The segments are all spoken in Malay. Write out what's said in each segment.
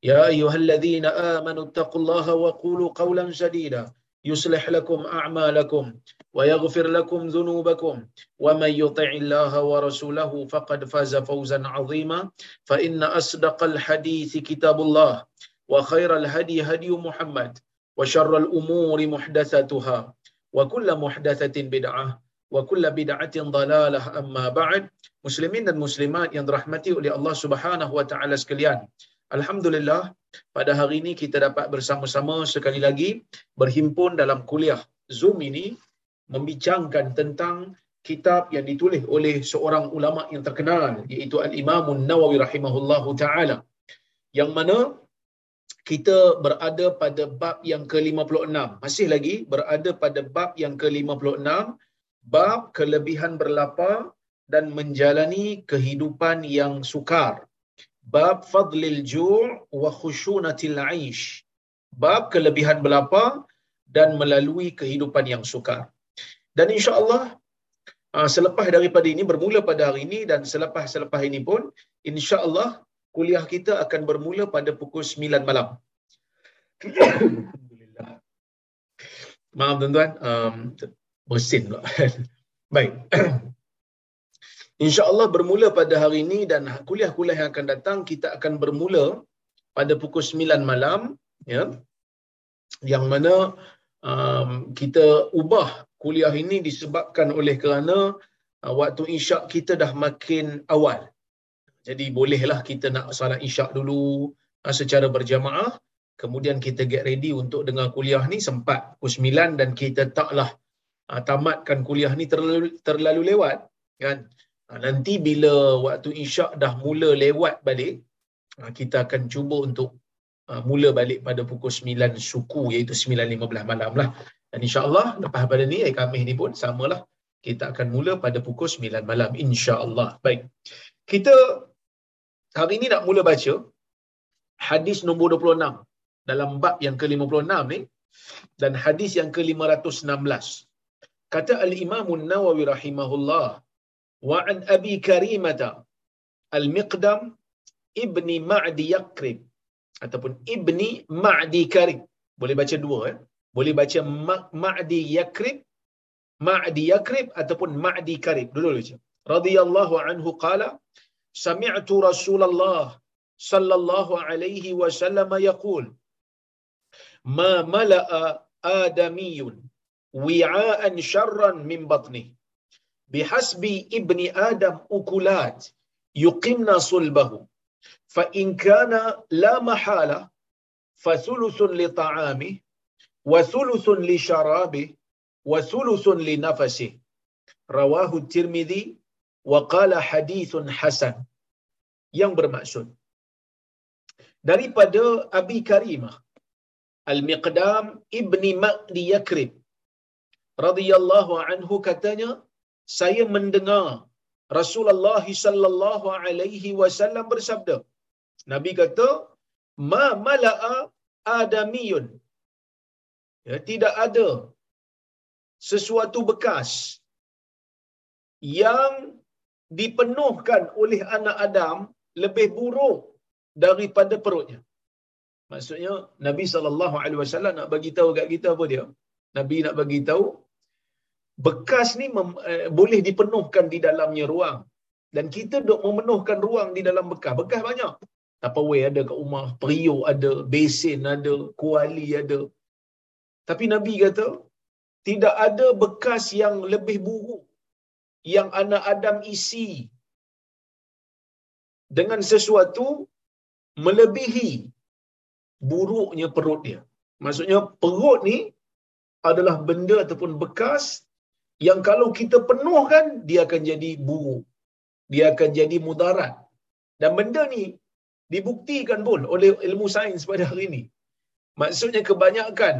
يا أيها الذين آمنوا اتقوا الله وقولوا قولا سديدا. يصلح لكم أعمالكم ويغفر لكم ذنوبكم. ومن يطع الله ورسوله فقد فاز فوزا عظيما. فإن أصدق الحديث كتاب الله وخير الهدي هدي محمد وشر الأمور محدثاتها وكل محدثة بدعة وكل بدعة ضلالة. أما بعد مسلمين dan muslimat Allah Subhanahu wa taala sekalian. Alhamdulillah pada hari ini kita dapat bersama-sama sekali lagi berhimpun dalam kuliah Zoom ini membincangkan tentang kitab yang ditulis oleh seorang ulama yang terkenal iaitu Al-Imam Nawawi rahimahullahu taala yang mana kita berada pada bab yang ke-56 masih lagi berada pada bab yang ke-56 bab kelebihan berlapar dan menjalani kehidupan yang sukar bab fadlil ju' wa khushunatil 'aish. Bab kelebihan berlapar dan melalui kehidupan yang sukar. Dan insya-Allah selepas daripada ini bermula pada hari ini dan selepas-selepas ini pun insya-Allah kuliah kita akan bermula pada pukul 9 malam. Alhamdulillah. Maaf tuan-tuan um, bersin pula. Baik InsyaAllah bermula pada hari ini dan kuliah-kuliah yang akan datang kita akan bermula pada pukul 9 malam ya. Yang mana um, kita ubah kuliah ini disebabkan oleh kerana uh, waktu isyak kita dah makin awal. Jadi bolehlah kita nak salat isyak dulu uh, secara berjamaah. Kemudian kita get ready untuk dengar kuliah ni sempat pukul 9 dan kita taklah uh, tamatkan kuliah ni terlalu terlalu lewat kan nanti bila waktu isyak dah mula lewat balik kita akan cuba untuk mula balik pada pukul 9 suku iaitu 9.15 malam lah. Dan insyaAllah lepas pada ni hari Khamis ni pun samalah kita akan mula pada pukul 9 malam insyaAllah. Baik. Kita hari ni nak mula baca hadis nombor 26 dalam bab yang ke-56 ni dan hadis yang ke-516 kata al-Imam Nawawi rahimahullah وعن أبي كريمة المقدم ابن معدي يقرب ataupun ibni ma'di karib boleh baca dua eh boleh baca ma'di yakrib ma'di yakrib ataupun ma'di karib dulu baca radhiyallahu anhu qala sami'tu rasulullah sallallahu alaihi wasallam yaqul bihasbi ibni adam ukulat yuqimna sulbahu. Fa in kana la mahala fa thuluthun li ta'ami wa thuluthun li sharabi wa thuluthun li nafasi. Rawahu tirmidhi wa qala hadithun hasan. Yang bermaksud daripada Abi Karimah Al-Miqdam Ibni Ma'di Yakrib radhiyallahu anhu katanya saya mendengar Rasulullah sallallahu alaihi wasallam bersabda. Nabi kata, "Ma mala'a adamiyun." Ya, tidak ada sesuatu bekas yang dipenuhkan oleh anak Adam lebih buruk daripada perutnya. Maksudnya Nabi sallallahu alaihi wasallam nak bagi tahu kat kita apa dia? Nabi nak bagi tahu bekas ni mem, eh, boleh dipenuhkan di dalamnya ruang. Dan kita dok memenuhkan ruang di dalam bekas. Bekas banyak. Tupperware ada kat rumah periuk ada besin ada kuali ada. Tapi Nabi kata, tidak ada bekas yang lebih buruk yang anak Adam isi dengan sesuatu melebihi buruknya perut dia. Maksudnya perut ni adalah benda ataupun bekas yang kalau kita penuhkan dia akan jadi buruk. Dia akan jadi mudarat. Dan benda ni dibuktikan pun oleh ilmu sains pada hari ini. Maksudnya kebanyakan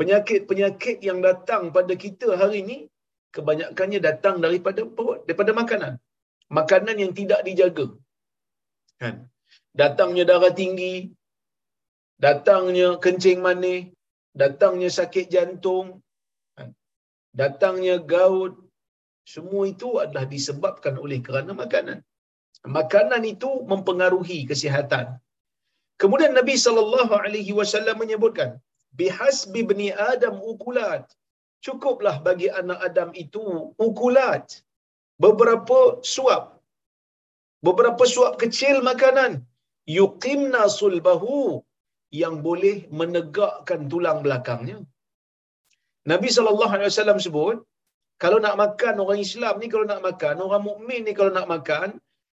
penyakit-penyakit yang datang pada kita hari ini kebanyakannya datang daripada perut, daripada makanan. Makanan yang tidak dijaga. Kan? Datangnya darah tinggi, datangnya kencing manis, datangnya sakit jantung? Datangnya gaut, semua itu adalah disebabkan oleh kerana makanan. Makanan itu mempengaruhi kesihatan. Kemudian Nabi sallallahu alaihi wasallam menyebutkan, bihasbi bani Adam ukulat. Cukuplah bagi anak Adam itu ukulat. Beberapa suap. Beberapa suap kecil makanan. Yuqimna sulbahu. Yang boleh menegakkan tulang belakangnya. Nabi SAW sebut, kalau nak makan orang Islam ni kalau nak makan, orang mukmin ni kalau nak makan,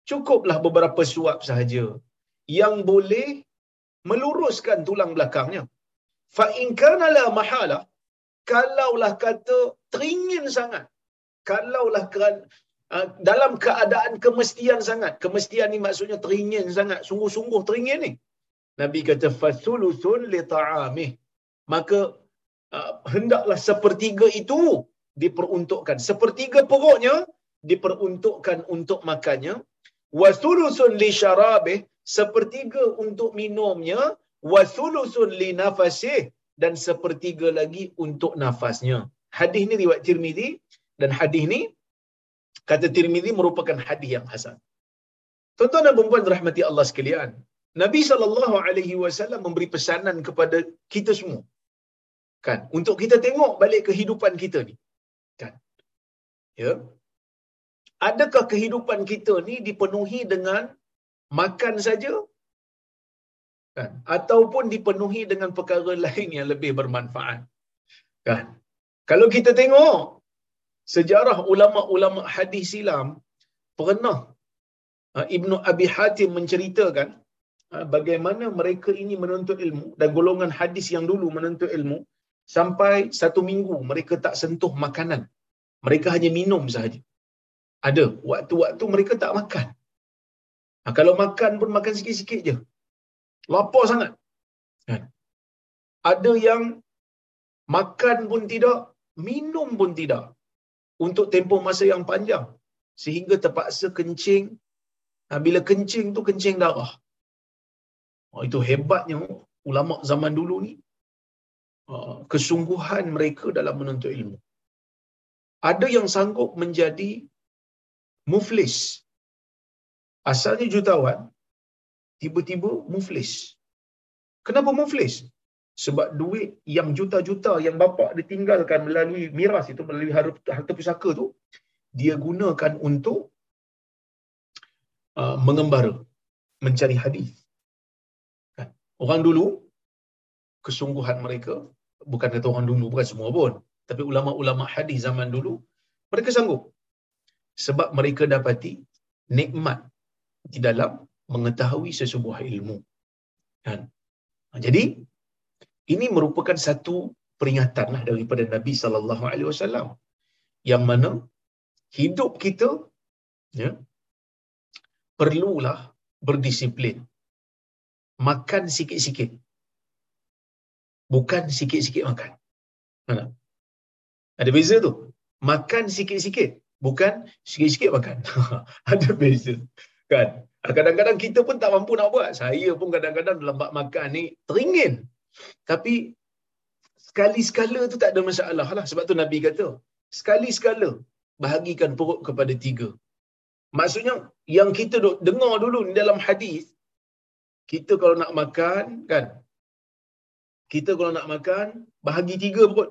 cukuplah beberapa suap sahaja yang boleh meluruskan tulang belakangnya. Fa in kana la mahala, kalaulah kata teringin sangat, kalaulah keran, uh, dalam keadaan kemestian sangat, kemestian ni maksudnya teringin sangat, sungguh-sungguh teringin ni. Nabi kata li ta'amih. Maka uh, hendaklah sepertiga itu diperuntukkan. Sepertiga perutnya diperuntukkan untuk makannya. Wasulusun li syarabih. Sepertiga untuk minumnya. Wasulusun li nafasih. Dan sepertiga lagi untuk nafasnya. Hadis ni riwayat Tirmizi dan hadis ni kata Tirmizi merupakan hadis yang hasan. Tuan-tuan dan puan rahmati Allah sekalian. Nabi wasallam memberi pesanan kepada kita semua. Kan? Untuk kita tengok balik kehidupan kita ni. Kan? Ya. Adakah kehidupan kita ni dipenuhi dengan makan saja? Kan? Ataupun dipenuhi dengan perkara lain yang lebih bermanfaat? Kan? Kalau kita tengok sejarah ulama-ulama hadis silam pernah ha, Ibnu Abi Hatim menceritakan ha, bagaimana mereka ini menuntut ilmu dan golongan hadis yang dulu menuntut ilmu sampai satu minggu mereka tak sentuh makanan. Mereka hanya minum sahaja. Ada waktu-waktu mereka tak makan. Ha, kalau makan pun makan sikit-sikit je. Lapar sangat. Kan? Ada yang makan pun tidak, minum pun tidak. Untuk tempoh masa yang panjang. Sehingga terpaksa kencing. Ha, bila kencing tu kencing darah. Oh, itu hebatnya ulama zaman dulu ni. Uh, kesungguhan mereka dalam menuntut ilmu. Ada yang sanggup menjadi muflis. Asalnya jutawan, tiba-tiba muflis. Kenapa muflis? Sebab duit yang juta-juta yang bapa ditinggalkan melalui miras itu, melalui harta pusaka tu, dia gunakan untuk uh, mengembara, mencari hadis. Kan? Orang dulu, kesungguhan mereka, bukan kata orang dulu, bukan semua pun, tapi ulama-ulama hadis zaman dulu, mereka sanggup. Sebab mereka dapati nikmat di dalam mengetahui sesebuah ilmu. Kan? Jadi, ini merupakan satu peringatan lah daripada Nabi sallallahu alaihi wasallam yang mana hidup kita ya perlulah berdisiplin makan sikit-sikit bukan sikit-sikit makan. Mana ada beza tu. Makan sikit-sikit bukan sikit-sikit makan. Ada beza. Kan? Kadang-kadang kita pun tak mampu nak buat. Saya pun kadang-kadang dalam bab makan ni teringin. Tapi sekali-sekala tu tak ada masalah lah. Sebab tu Nabi kata, sekali-sekala bahagikan perut kepada tiga. Maksudnya, yang kita dengar dulu dalam hadis, kita kalau nak makan, kan? Kita kalau nak makan, bahagi tiga perut.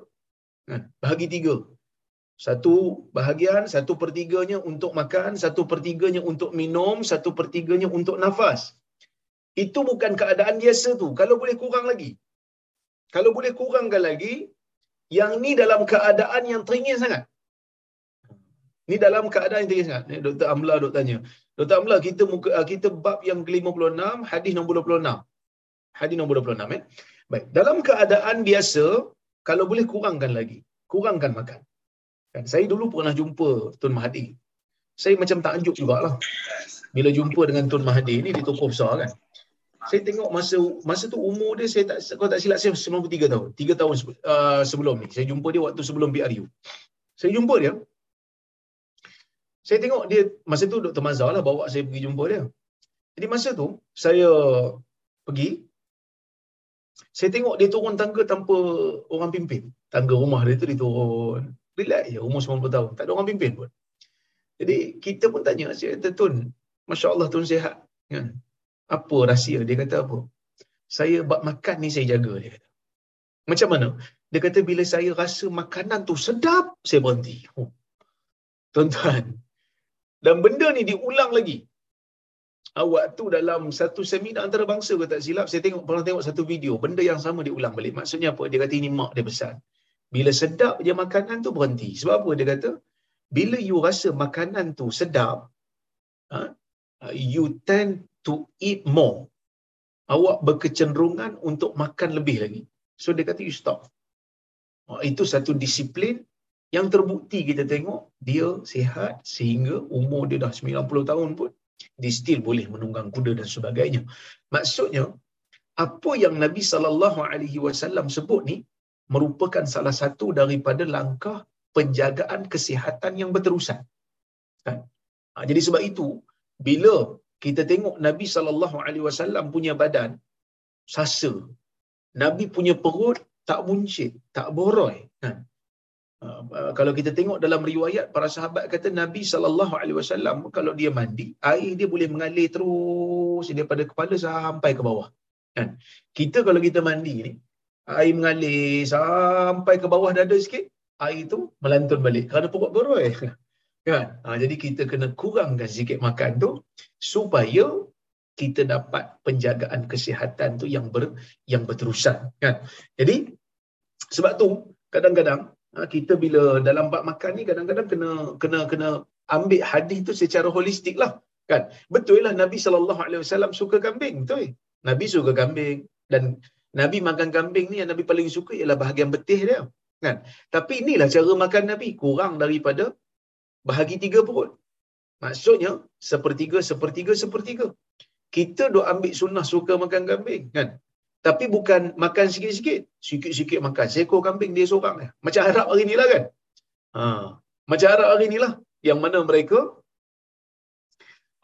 Kan? Bahagi tiga. Satu bahagian, satu pertiganya untuk makan, satu pertiganya untuk minum, satu pertiganya untuk nafas. Itu bukan keadaan biasa tu. Kalau boleh kurang lagi. Kalau boleh kurangkan lagi, yang ni dalam keadaan yang teringin sangat. Ni dalam keadaan yang teringin sangat. Dr. Amla dok tanya. Dr. Amla, kita muka, kita bab yang ke-56, hadis nombor 26. Hadis nombor 26 eh. Baik, dalam keadaan biasa, kalau boleh kurangkan lagi. Kurangkan makan. Kan? Saya dulu pernah jumpa Tun Mahathir. Saya macam takjub jugalah. Bila jumpa dengan Tun Mahathir ni di tokoh besar kan. Saya tengok masa masa tu umur dia saya tak kalau tak silap saya 93 tahun. 3 tahun uh, sebelum ni. Saya jumpa dia waktu sebelum PRU. Saya jumpa dia. Saya tengok dia masa tu Dr. Mazhar lah bawa saya pergi jumpa dia. Jadi masa tu saya pergi saya tengok dia turun tangga tanpa orang pimpin. Tangga rumah dia tu dia turun. Relax je, umur 90 tahun. Tak ada orang pimpin pun. Jadi kita pun tanya, saya kata, Tun, Masya Allah Tun sihat. Kan? Apa rahsia? Dia kata apa? Saya bab makan ni saya jaga. Dia kata. Macam mana? Dia kata bila saya rasa makanan tu sedap, saya berhenti. Oh. Tuan-tuan. Dan benda ni diulang lagi. Waktu dalam satu seminar antarabangsa ke tak silap, saya tengok pernah tengok satu video, benda yang sama diulang balik. Maksudnya apa? Dia kata ini mak dia pesan. Bila sedap je makanan tu berhenti. Sebab apa? Dia kata, bila you rasa makanan tu sedap, ha, you tend to eat more. Awak berkecenderungan untuk makan lebih lagi. So dia kata you stop. Ha, itu satu disiplin yang terbukti kita tengok dia sihat sehingga umur dia dah 90 tahun pun dia still boleh menunggang kuda dan sebagainya. Maksudnya apa yang Nabi sallallahu alaihi wasallam sebut ni merupakan salah satu daripada langkah penjagaan kesihatan yang berterusan. Kan? Ha, jadi sebab itu bila kita tengok Nabi sallallahu alaihi wasallam punya badan sasa, Nabi punya perut tak buncit, tak boroi, kan? Uh, kalau kita tengok dalam riwayat para sahabat kata Nabi sallallahu alaihi wasallam kalau dia mandi air dia boleh mengalir terus daripada kepala sampai ke bawah. Kan? Kita kalau kita mandi ni air mengalir sampai ke bawah dada sikit air tu melantun balik. Kerana perut beroi. Kan? Ha, jadi kita kena kurangkan sikit makan tu supaya kita dapat penjagaan kesihatan tu yang ber, yang berterusan. Kan? Jadi sebab tu kadang-kadang kita bila dalam bab makan ni kadang-kadang kena kena kena ambil hadis tu secara holistik lah kan betul lah Nabi wasallam suka kambing betul Nabi suka kambing dan Nabi makan kambing ni yang Nabi paling suka ialah bahagian betih dia. Kan? Tapi inilah cara makan Nabi. Kurang daripada bahagi tiga perut. Maksudnya, sepertiga, sepertiga, sepertiga. Kita duk ambil sunnah suka makan kambing. Kan? Tapi bukan makan sikit-sikit. Sikit-sikit makan. Seekor kambing dia seorang. Ya. Macam Arab hari ni lah kan? Ha. Macam Arab hari ni lah. Yang mana mereka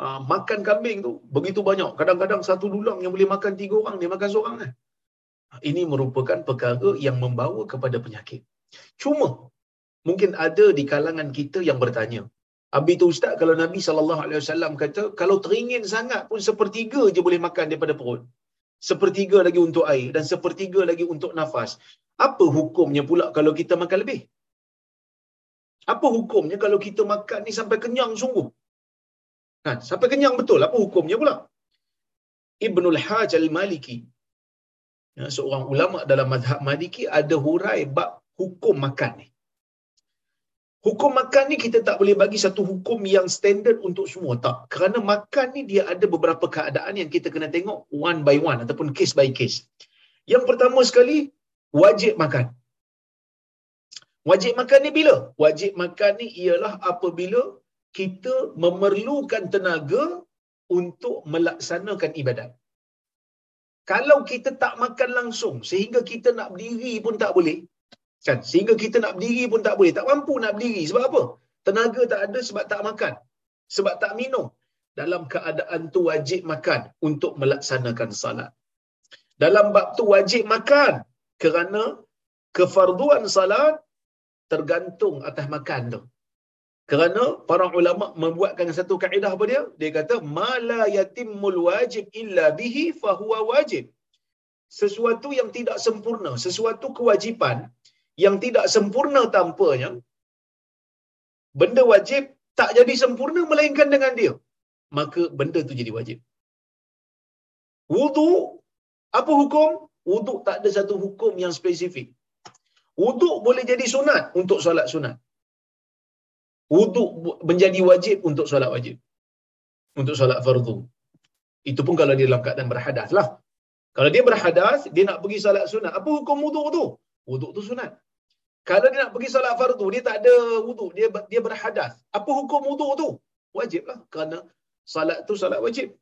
uh, makan kambing tu begitu banyak. Kadang-kadang satu dulang yang boleh makan tiga orang, dia makan seorang kan? ini merupakan perkara yang membawa kepada penyakit. Cuma mungkin ada di kalangan kita yang bertanya, Abi tu ustaz kalau Nabi wasallam kata kalau teringin sangat pun sepertiga je boleh makan daripada perut. Sepertiga lagi untuk air dan sepertiga lagi untuk nafas. Apa hukumnya pula kalau kita makan lebih? Apa hukumnya kalau kita makan ni sampai kenyang sungguh? Kan, sampai kenyang betul. Apa hukumnya pula? Ibnul Hajj al-Maliki ya, seorang ulama dalam mazhab Maliki ada hurai bab hukum makan ni. Hukum makan ni kita tak boleh bagi satu hukum yang standard untuk semua tak. Kerana makan ni dia ada beberapa keadaan yang kita kena tengok one by one ataupun case by case. Yang pertama sekali wajib makan. Wajib makan ni bila? Wajib makan ni ialah apabila kita memerlukan tenaga untuk melaksanakan ibadat. Kalau kita tak makan langsung sehingga kita nak berdiri pun tak boleh. Kan? Sehingga kita nak berdiri pun tak boleh. Tak mampu nak berdiri. Sebab apa? Tenaga tak ada sebab tak makan. Sebab tak minum. Dalam keadaan tu wajib makan untuk melaksanakan salat. Dalam bab tu wajib makan kerana kefarduan salat tergantung atas makan tu. Kerana para ulama membuatkan satu kaedah apa dia? Dia kata mala yatimul wajib illa bihi fahuwa wajib. Sesuatu yang tidak sempurna, sesuatu kewajipan yang tidak sempurna tanpanya benda wajib tak jadi sempurna melainkan dengan dia. Maka benda tu jadi wajib. Wudu apa hukum? wuduk tak ada satu hukum yang spesifik. Wuduk boleh jadi sunat untuk solat sunat. Wuduk menjadi wajib untuk solat wajib. Untuk solat fardu. Itu pun kalau dia dalam keadaan berhadas lah. Kalau dia berhadas, dia nak pergi solat sunat. Apa hukum wuduk tu? Wuduk tu sunat. Kalau dia nak pergi solat fardu, dia tak ada wuduk, dia dia berhadas. Apa hukum wuduk tu? Wajib lah. Kerana solat tu solat wajib.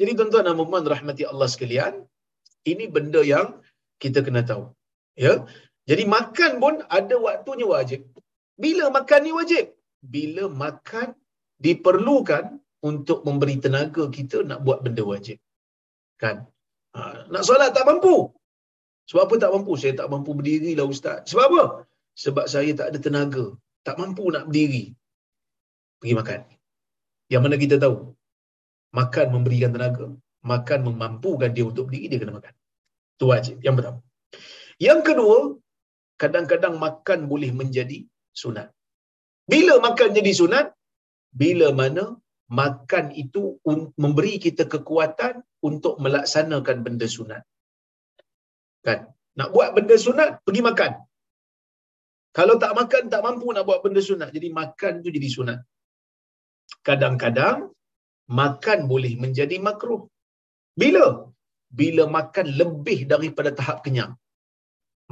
Jadi tuan-tuan dan puan rahmati Allah sekalian, ini benda yang kita kena tahu. Ya. Jadi makan pun ada waktunya wajib. Bila makan ni wajib? Bila makan diperlukan untuk memberi tenaga kita nak buat benda wajib. Kan? Ha, nak solat tak mampu. Sebab apa tak mampu? Saya tak mampu berdiri lah Ustaz. Sebab apa? Sebab saya tak ada tenaga. Tak mampu nak berdiri. Pergi makan. Yang mana kita tahu? Makan memberikan tenaga. Makan memampukan dia untuk berdiri, dia kena makan. Itu wajib. Yang pertama. Yang kedua, kadang-kadang makan boleh menjadi sunat. Bila makan jadi sunat? Bila mana makan itu memberi kita kekuatan untuk melaksanakan benda sunat. Kan? Nak buat benda sunat, pergi makan. Kalau tak makan, tak mampu nak buat benda sunat. Jadi makan tu jadi sunat. Kadang-kadang, makan boleh menjadi makruh. Bila? Bila makan lebih daripada tahap kenyang.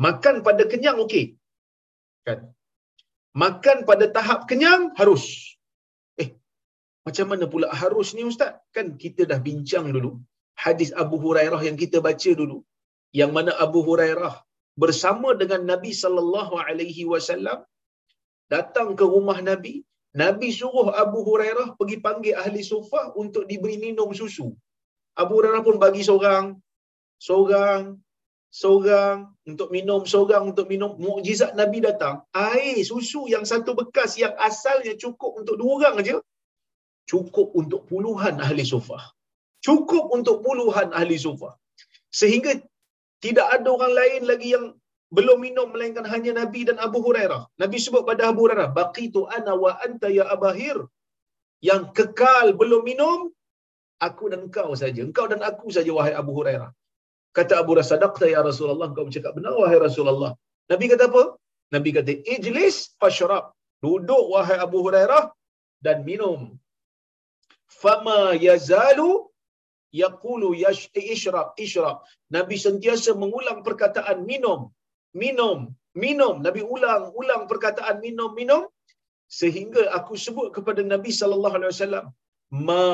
Makan pada kenyang, okey. Kan? Makan pada tahap kenyang, harus. Eh, macam mana pula harus ni Ustaz? Kan kita dah bincang dulu. Hadis Abu Hurairah yang kita baca dulu yang mana Abu Hurairah bersama dengan Nabi sallallahu alaihi wasallam datang ke rumah Nabi. Nabi suruh Abu Hurairah pergi panggil ahli sufah untuk diberi minum susu. Abu Hurairah pun bagi seorang seorang seorang untuk minum seorang untuk minum. Mukjizat Nabi datang air susu yang satu bekas yang asalnya cukup untuk dua orang aja cukup untuk puluhan ahli sufah cukup untuk puluhan ahli sufah sehingga tidak ada orang lain lagi yang belum minum melainkan hanya Nabi dan Abu Hurairah. Nabi sebut pada Abu Hurairah, "Baqitu ana wa anta ya Abahir." Yang kekal belum minum aku dan engkau saja. Engkau dan aku saja wahai Abu Hurairah. Kata Abu Hurairah, "Sadaqta ya Rasulullah." Engkau bercakap benar wahai Rasulullah. Nabi kata apa? Nabi kata, "Ijlis fashrab." Duduk wahai Abu Hurairah dan minum. Fama yazalu yaqulu yash ishrab ishrab. Nabi sentiasa mengulang perkataan minum minum minum. Nabi ulang ulang perkataan minum minum sehingga aku sebut kepada nabi sallallahu alaihi wasallam ma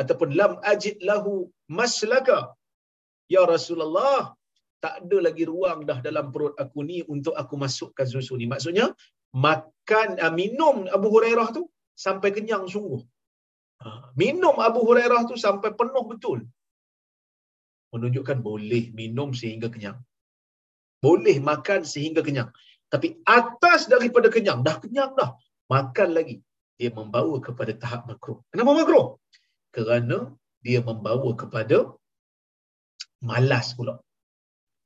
ataupun lam ajid lahu maslaka. Ya rasulullah tak ada lagi ruang dah dalam perut aku ni untuk aku masukkan susu ni. Maksudnya makan uh, minum Abu Hurairah tu sampai kenyang sungguh minum Abu Hurairah tu sampai penuh betul. Menunjukkan boleh minum sehingga kenyang. Boleh makan sehingga kenyang. Tapi atas daripada kenyang, dah kenyang dah. Makan lagi. Dia membawa kepada tahap makruh. Kenapa makruh? Kerana dia membawa kepada malas pula.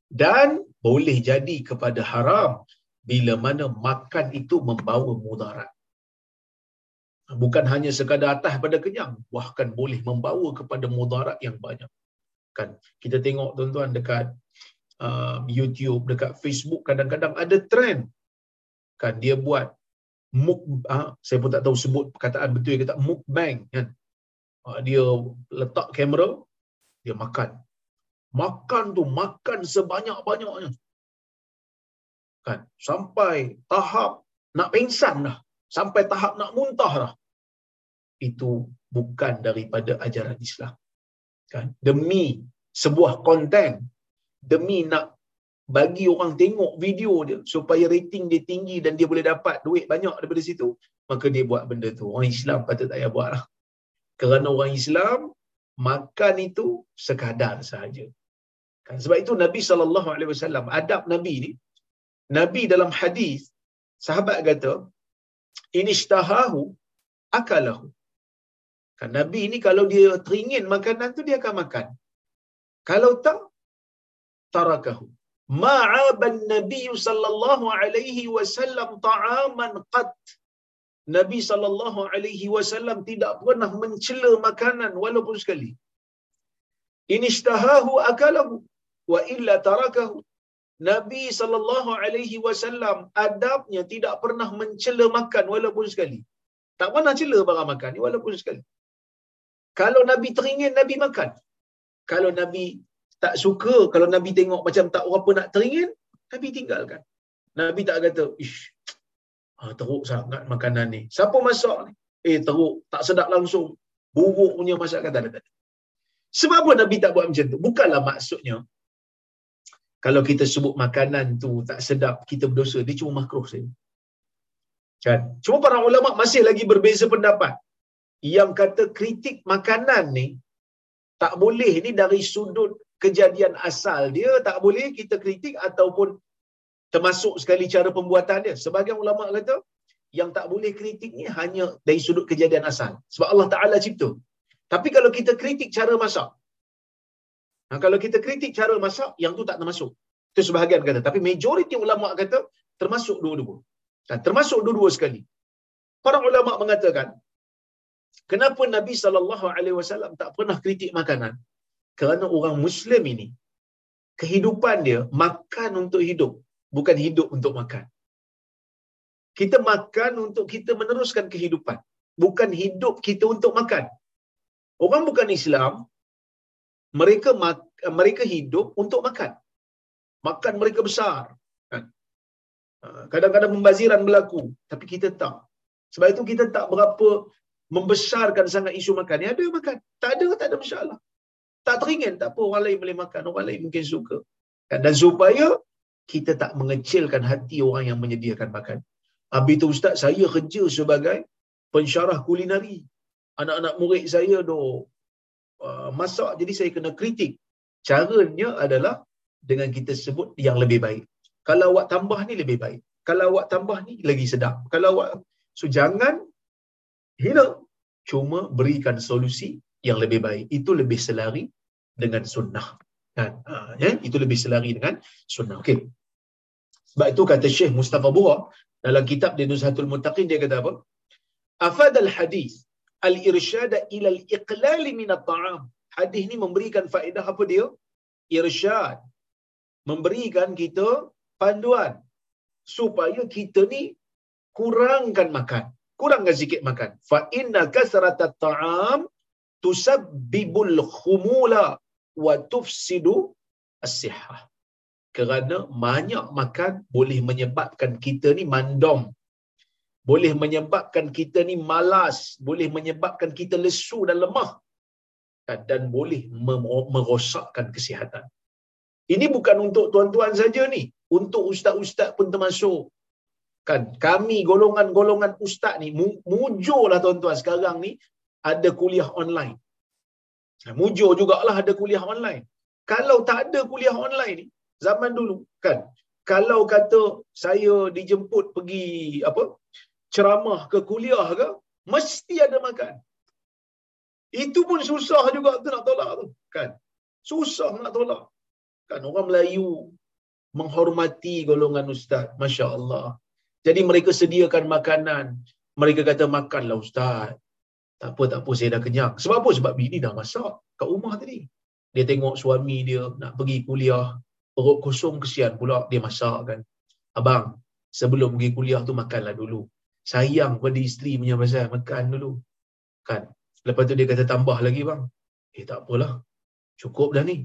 Dan boleh jadi kepada haram bila mana makan itu membawa mudarat bukan hanya sekadar atas pada kenyang bahkan boleh membawa kepada mudarat yang banyak. Kan? Kita tengok tuan-tuan dekat uh, YouTube dekat Facebook kadang-kadang ada trend. Kan? Dia buat muk uh, saya pun tak tahu sebut perkataan betul ke tak mukbang kan? Uh, dia letak kamera dia makan. Makan tu makan sebanyak-banyaknya. Kan? Sampai tahap nak pingsan dah sampai tahap nak muntah dah itu bukan daripada ajaran Islam. Kan? Demi sebuah konten, demi nak bagi orang tengok video dia supaya rating dia tinggi dan dia boleh dapat duit banyak daripada situ, maka dia buat benda tu. Orang Islam patut tak payah buat lah. Kerana orang Islam, makan itu sekadar sahaja. Kan? Sebab itu Nabi SAW, adab Nabi ni, Nabi dalam hadis sahabat kata, ini ishtahahu akalahu. Kan Nabi ni kalau dia teringin makanan tu dia akan makan. Kalau tak tarakahu. Ma'aban Nabi sallallahu alaihi wasallam ta'aman qat. Nabi sallallahu alaihi wasallam tidak pernah mencela makanan walaupun sekali. Inishtahahu akalahu. wa illa tarakahu Nabi sallallahu alaihi wasallam adabnya tidak pernah mencela makan walaupun sekali. Tak pernah cela barang makan ni walaupun sekali. Kalau Nabi teringin Nabi makan. Kalau Nabi tak suka, kalau Nabi tengok macam tak apa nak teringin, Nabi tinggalkan. Nabi tak kata, ish, ah, teruk sangat makanan ni. Siapa masak ni? Eh, teruk. Tak sedap langsung. Buruk punya masakan. Tak ada. Sebab apa Nabi tak buat macam tu? Bukanlah maksudnya kalau kita sebut makanan tu tak sedap, kita berdosa. Dia cuma makruh saja. Kan? Cuma para ulama masih lagi berbeza pendapat. Yang kata kritik makanan ni tak boleh ni dari sudut kejadian asal dia tak boleh kita kritik ataupun termasuk sekali cara pembuatan dia. Sebagian ulama kata yang tak boleh kritik ni hanya dari sudut kejadian asal. Sebab Allah Taala cipta. Tapi kalau kita kritik cara masak, Nah, kalau kita kritik cara masak, yang tu tak termasuk. Itu sebahagian kata. Tapi majoriti ulama kata termasuk dua-dua. Dan termasuk dua-dua sekali. Para ulama mengatakan, kenapa Nabi wasallam tak pernah kritik makanan? Kerana orang Muslim ini kehidupan dia makan untuk hidup, bukan hidup untuk makan. Kita makan untuk kita meneruskan kehidupan, bukan hidup kita untuk makan. Orang bukan Islam, mereka mereka hidup untuk makan. Makan mereka besar. Kan? Ha, kadang-kadang membaziran berlaku. Tapi kita tak. Sebab itu kita tak berapa membesarkan sangat isu makan. Ya ada makan. Tak ada, tak ada masalah. Tak teringin, tak apa. Orang lain boleh makan. Orang lain mungkin suka. Kan? Dan supaya kita tak mengecilkan hati orang yang menyediakan makan. Habis itu Ustaz, saya kerja sebagai pensyarah kulinari. Anak-anak murid saya doh uh, masak. Jadi saya kena kritik. Caranya adalah dengan kita sebut yang lebih baik. Kalau awak tambah ni lebih baik. Kalau awak tambah ni lagi sedap. Kalau awak so jangan hina. Cuma berikan solusi yang lebih baik. Itu lebih selari dengan sunnah. Kan? Uh, ya? Itu lebih selari dengan sunnah. Okey. Sebab itu kata Syekh Mustafa Bura dalam kitab dia Nuzhatul Muttaqin dia kata apa? Afadal hadis al-irsyad ila al-iqlal min at-ta'am. Hadis ni memberikan faedah apa dia? Irsyad. Memberikan kita panduan supaya kita ni kurangkan makan. Kurangkan sikit makan. Fa inna kasrat at-ta'am tusabbibul khumula wa tufsidu as-sihah. Kerana banyak makan boleh menyebabkan kita ni mandom boleh menyebabkan kita ni malas, boleh menyebabkan kita lesu dan lemah dan boleh merosakkan kesihatan. Ini bukan untuk tuan-tuan saja ni, untuk ustaz-ustaz pun termasuk. Kan kami golongan-golongan ustaz ni mujurlah tuan-tuan sekarang ni ada kuliah online. Mujur jugalah ada kuliah online. Kalau tak ada kuliah online ni zaman dulu kan kalau kata saya dijemput pergi apa ceramah ke kuliah ke, mesti ada makan. Itu pun susah juga tu nak tolak tu. Kan? Susah nak tolak. Kan orang Melayu menghormati golongan ustaz. Masya Allah. Jadi mereka sediakan makanan. Mereka kata makanlah ustaz. Tak apa, tak apa, saya dah kenyang. Sebab apa? Sebab bini dah masak kat rumah tadi. Dia tengok suami dia nak pergi kuliah. Perut kosong kesian pula dia masak kan. Abang, sebelum pergi kuliah tu makanlah dulu sayang pada isteri punya pasal makan dulu. Kan? Lepas tu dia kata tambah lagi bang. Eh tak apalah. Cukup dah ni.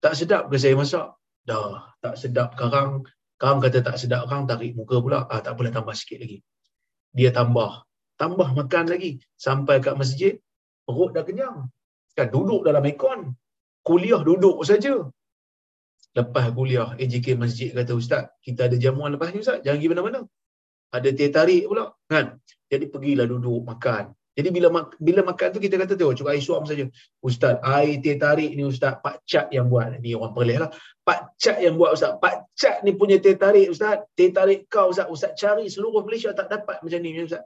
Tak sedap ke saya masak? Dah tak sedap karang karang kata tak sedap karang tarik muka pula. Ah tak apalah tambah sikit lagi. Dia tambah. Tambah makan lagi. Sampai kat masjid perut dah kenyang. Kan? Duduk dalam aircon. Kuliah duduk saja. Lepas kuliah AJK masjid kata ustaz kita ada jamuan lepas ni ustaz. Jangan pergi mana-mana ada teh tarik pula kan? Jadi pergilah duduk makan. Jadi bila bila makan tu kita kata tu cukup air suam saja. Ustaz air teh tarik ni ustaz pak cat yang buat. Ni orang pelik lah. Pak cat yang buat ustaz. Pak cat ni punya teh tarik ustaz. Teh tarik kau ustaz. Ustaz cari seluruh Malaysia tak dapat macam ni ustaz.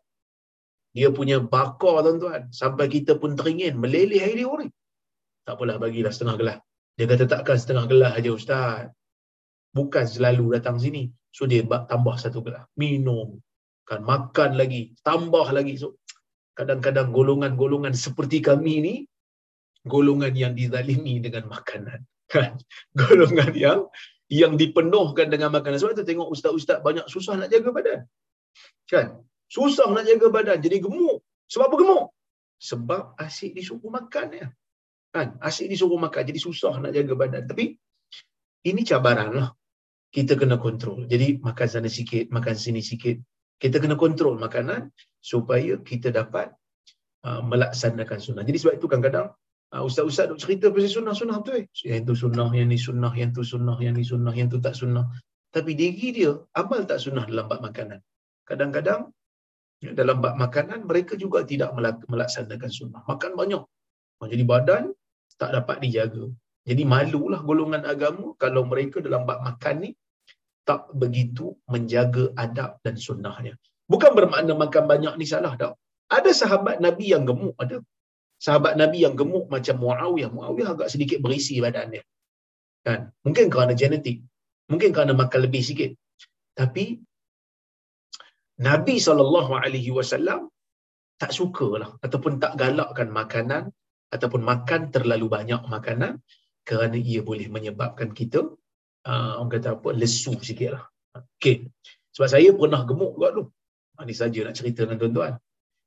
Dia punya bakar tuan-tuan. Sampai kita pun teringin meleleh air dia orang tak apalah bagilah setengah gelas dia kata takkan setengah gelas aja ustaz. Bukan selalu datang sini So dia tambah satu gelas. Minum. Kan makan lagi. Tambah lagi. So kadang-kadang golongan-golongan seperti kami ni golongan yang dizalimi dengan makanan. Kan? Golongan yang yang dipenuhkan dengan makanan. Sebab tu tengok ustaz-ustaz banyak susah nak jaga badan. Kan? Susah nak jaga badan. Jadi gemuk. Sebab apa gemuk? Sebab asyik disuruh makan ya. Kan? Asyik disuruh makan. Jadi susah nak jaga badan. Tapi ini cabaran lah. Kita kena kontrol. Jadi makan sana sikit, makan sini sikit. Kita kena kontrol makanan supaya kita dapat uh, melaksanakan sunnah. Jadi sebab itu kadang-kadang uh, ustaz-ustaz duk cerita pasal sunnah-sunnah tu eh. Yang tu sunnah, yang ni sunnah, yang tu sunnah, yang ni sunnah, yang tu tak sunnah. Tapi diri dia amal tak sunnah dalam bab makanan. Kadang-kadang dalam bab makanan mereka juga tidak melaksanakan sunnah. Makan banyak. Jadi badan tak dapat dijaga. Jadi malulah golongan agama kalau mereka dalam bab makan ni tak begitu menjaga adab dan sunnahnya. Bukan bermakna makan banyak ni salah tak. Ada sahabat Nabi yang gemuk ada. Sahabat Nabi yang gemuk macam Muawiyah. Muawiyah agak sedikit berisi badan dia. Kan? Mungkin kerana genetik. Mungkin kerana makan lebih sikit. Tapi Nabi SAW tak sukalah ataupun tak galakkan makanan ataupun makan terlalu banyak makanan kerana ia boleh menyebabkan kita uh, orang kata apa lesu sikitlah. Okey. Sebab saya pernah gemuk juga tu. Ini saja nak cerita dengan tuan-tuan.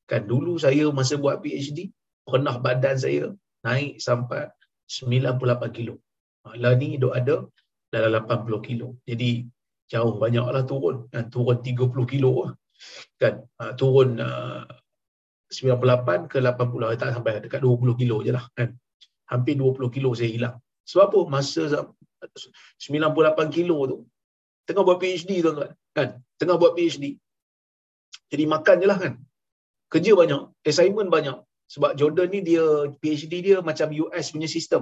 Kan dulu saya masa buat PhD, pernah badan saya naik sampai 98 kilo. Lah ni duk ada dalam 80 kilo. Jadi jauh banyaklah turun. Kan? Turun 30 kilo kan. Uh, turun uh, 98 ke 80. Tak sampai dekat 20 kilo je lah. Kan? Hampir 20 kilo saya hilang. Sebab apa? Masa 98 kilo tu, tengah buat PhD tuan-tuan. Kan? Tengah buat PhD. Jadi makan je lah kan. Kerja banyak, assignment banyak. Sebab Jordan ni dia PhD dia macam US punya sistem.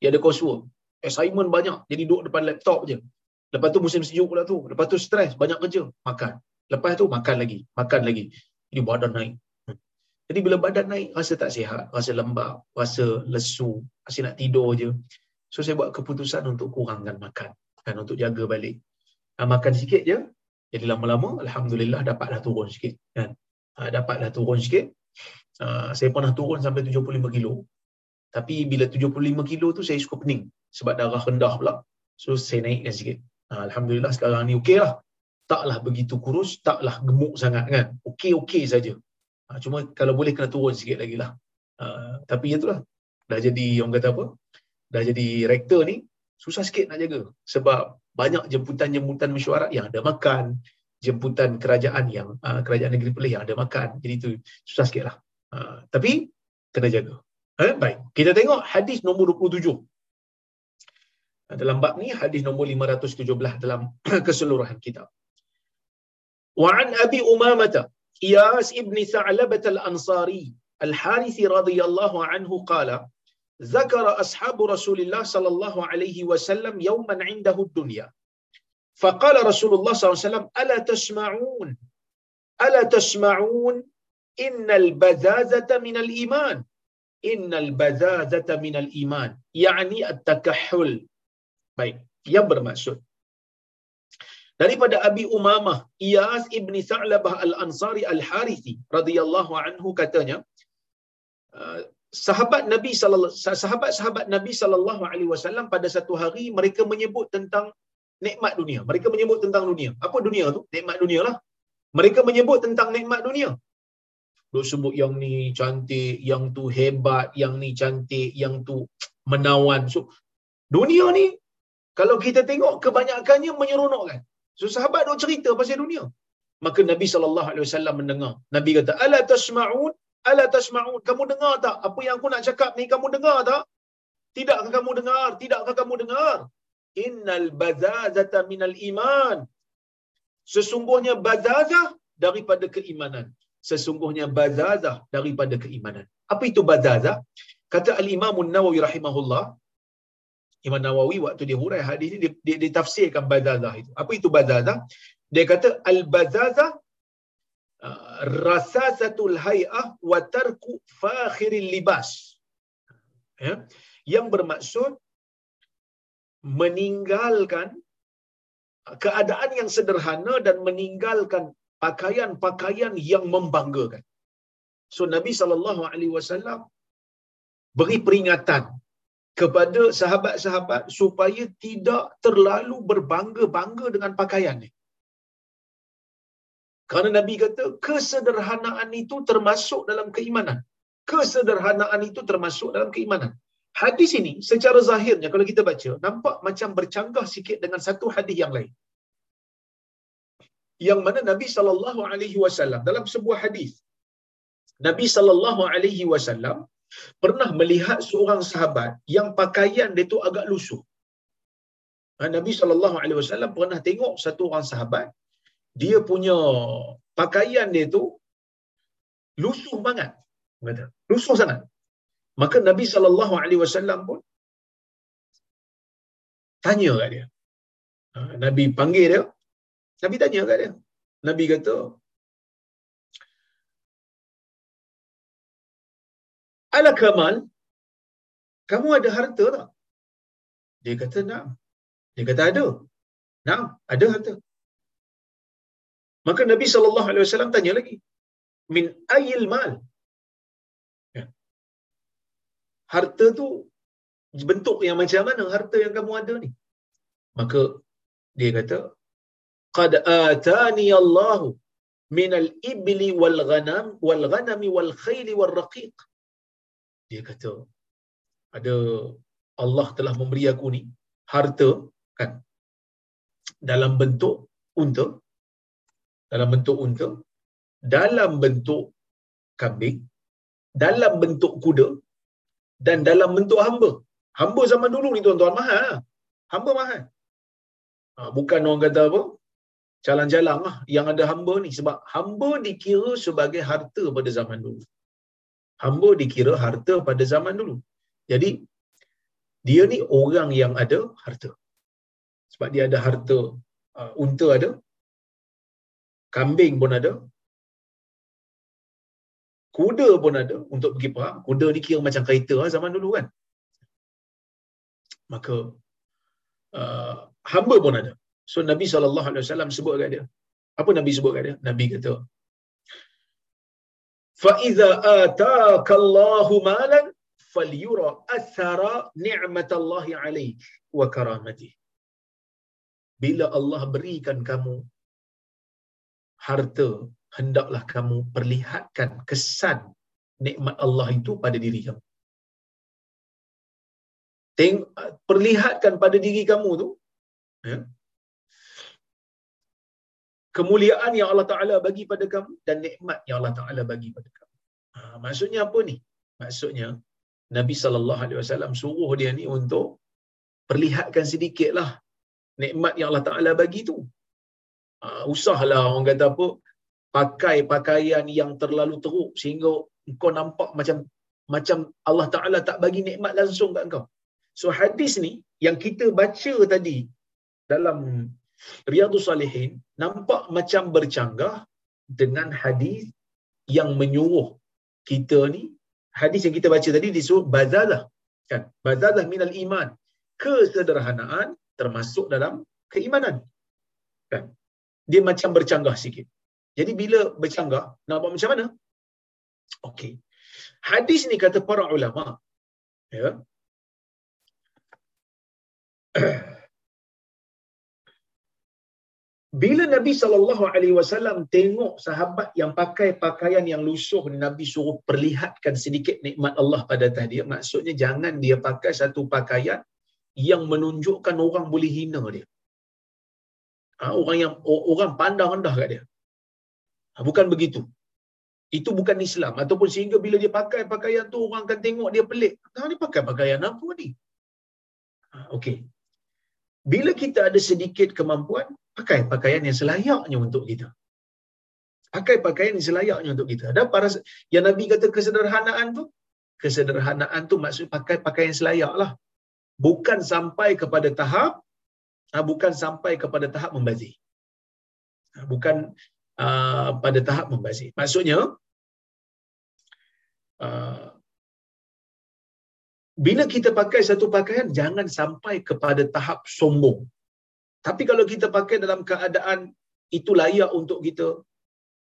Dia ada coursework. Assignment banyak. Jadi duduk depan laptop je. Lepas tu musim sejuk pula tu. Lepas tu stres, banyak kerja. Makan. Lepas tu makan lagi. Makan lagi. Jadi badan naik. Jadi bila badan naik, rasa tak sihat. Rasa lembab. Rasa lesu. Rasa nak tidur je. So saya buat keputusan untuk kurangkan makan. Kan, untuk jaga balik. Ha, makan sikit je. Jadi lama-lama, Alhamdulillah dapatlah turun sikit. Kan? Ha, dapatlah turun sikit. Ha, saya pernah turun sampai 75 kilo. Tapi bila 75 kilo tu saya suka pening. Sebab darah rendah pula. So saya naikkan sikit. Ha, Alhamdulillah sekarang ni okey lah. Taklah begitu kurus, taklah gemuk sangat kan. Okey-okey saja. Ha, cuma kalau boleh kena turun sikit lagi lah. Ha, tapi itulah. Dah jadi, orang kata apa? Dah jadi rektor ni, susah sikit nak jaga. Sebab banyak jemputan-jemputan mesyuarat yang ada makan, jemputan kerajaan yang uh, kerajaan negeri Perlis yang ada makan. Jadi itu susah sikitlah. Uh, tapi kena jaga. Eh, baik. Kita tengok hadis nombor 27. Dalam bab ni hadis nombor 517 dalam keseluruhan kitab. Wa an Abi Umamah Iyas ibn Sa'labah al-Ansari al-Harithi radhiyallahu anhu qala ذكر أصحاب رسول الله صلى الله عليه وسلم يوما عنده الدنيا. فقال رسول الله صلى الله عليه وسلم ألا تسمعون؟ ألا تسمعون إن البذاذة من الإيمان. إن البذاذة من الإيمان يعني التكحل. Baik yang bermaksud. Daripada Abi Umamah Iyas ibni Sa'labah al-Ansari al-Harithi radhiyallahu anhu katanya sahabat Nabi sallallahu sahabat-sahabat Nabi sallallahu alaihi wasallam pada satu hari mereka menyebut tentang nikmat dunia. Mereka menyebut tentang dunia. Apa dunia tu? Nikmat dunia lah. Mereka menyebut tentang nikmat dunia. Duk sebut yang ni cantik, yang tu hebat, yang ni cantik, yang tu menawan. So, dunia ni kalau kita tengok kebanyakannya menyeronokkan. So sahabat duk cerita pasal dunia. Maka Nabi sallallahu alaihi wasallam mendengar. Nabi kata, "Ala tasma'un Ala tasma'un? Kamu dengar tak? Apa yang aku nak cakap ni kamu dengar tak? Tidakkah kamu dengar? Tidakkah kamu dengar? Innal bazazata minal iman. Sesungguhnya bazazah daripada keimanan. Sesungguhnya bazazah daripada keimanan. Apa itu bazazah? Kata Al-Imam Nawawi rahimahullah, Imam Nawawi waktu dia hurai hadis ni dia, dia, dia tafsirkan bazazah itu. Apa itu bazazah? Dia kata al-bazazah rasasatul hay'ah wa tarku fakhiril libas. Ya. Yang bermaksud meninggalkan keadaan yang sederhana dan meninggalkan pakaian-pakaian yang membanggakan. So Nabi sallallahu alaihi wasallam beri peringatan kepada sahabat-sahabat supaya tidak terlalu berbangga-bangga dengan pakaian ni. Kerana Nabi kata kesederhanaan itu termasuk dalam keimanan. Kesederhanaan itu termasuk dalam keimanan. Hadis ini secara zahirnya kalau kita baca nampak macam bercanggah sikit dengan satu hadis yang lain. Yang mana Nabi sallallahu alaihi wasallam dalam sebuah hadis Nabi sallallahu alaihi wasallam pernah melihat seorang sahabat yang pakaian dia tu agak lusuh. Ha, Nabi sallallahu alaihi wasallam pernah tengok satu orang sahabat dia punya pakaian dia tu lusuh banget. Kata, lusuh sangat. Maka Nabi sallallahu alaihi wasallam pun tanya kat dia. Ha, Nabi panggil dia. Nabi tanya kat dia. Nabi kata, Ala kamal, kamu ada harta tak? Dia kata, nak. Dia kata, ada. Nak, ada harta. Maka Nabi SAW tanya lagi. Min ayil mal. Ya. Harta tu bentuk yang macam mana harta yang kamu ada ni? Maka dia kata, Qad atani Allahu min al-ibli wal ghanam wal ghanami wal khayli wal raqiq dia kata ada Allah telah memberi aku ni harta kan dalam bentuk unta dalam bentuk unta dalam bentuk kambing dalam bentuk kuda dan dalam bentuk hamba. Hamba zaman dulu ni tuan-tuan mahal. Hamba mahal. Ha, bukan orang kata apa jalan-jalan lah yang ada hamba ni. Sebab hamba dikira sebagai harta pada zaman dulu. Hamba dikira harta pada zaman dulu. Jadi dia ni orang yang ada harta. Sebab dia ada harta, uh, unta ada, kambing pun ada, kuda pun ada untuk pergi perang. Kuda ni kira macam kereta lah zaman dulu kan. Maka uh, hamba pun ada. So Nabi SAW sebut kat dia. Apa Nabi sebut kat dia? Nabi kata, فَإِذَا آتَاكَ اللَّهُ مَالًا فَلْيُرَى أَثَرَ نِعْمَةَ اللَّهِ عَلَيْكَ وَكَرَامَتِهِ Bila Allah berikan kamu harta, hendaklah kamu perlihatkan kesan nikmat Allah itu pada diri kamu. Teng, perlihatkan pada diri kamu tu ya, kemuliaan yang Allah Ta'ala bagi pada kamu dan nikmat yang Allah Ta'ala bagi pada kamu. Ha, maksudnya apa ni? Maksudnya Nabi sallallahu alaihi wasallam suruh dia ni untuk perlihatkan sedikitlah nikmat yang Allah Taala bagi tu. Ha, usahlah orang kata apa pakai pakaian yang terlalu teruk sehingga kau nampak macam macam Allah Taala tak bagi nikmat langsung kat kau. So hadis ni yang kita baca tadi dalam Riyadhus Salihin nampak macam bercanggah dengan hadis yang menyuruh kita ni. Hadis yang kita baca tadi disuruh badalah kan? Badalah minal iman. Kesederhanaan termasuk dalam keimanan kan dia macam bercanggah sikit. Jadi bila bercanggah nampak macam mana? Okey. Hadis ni kata para ulama ya. Bila Nabi sallallahu alaihi wasallam tengok sahabat yang pakai pakaian yang lusuh ni Nabi suruh perlihatkan sedikit nikmat Allah pada atas dia. Maksudnya jangan dia pakai satu pakaian yang menunjukkan orang boleh hina dia ha, orang yang orang pandang rendah kat dia. Ha, bukan begitu. Itu bukan Islam. Ataupun sehingga bila dia pakai pakaian tu orang akan tengok dia pelik. Ha, ni pakai pakaian apa ni? Okey. Bila kita ada sedikit kemampuan pakai pakaian yang selayaknya untuk kita. Pakai pakaian yang selayaknya untuk kita. Ada para yang Nabi kata kesederhanaan tu, kesederhanaan tu maksud pakai pakaian yang selayak lah. Bukan sampai kepada tahap, ah, bukan sampai kepada tahap membazir. Ah, bukan uh, pada tahap membazir. Maksudnya, uh, bila kita pakai satu pakaian, jangan sampai kepada tahap sombong. Tapi kalau kita pakai dalam keadaan itu layak untuk kita,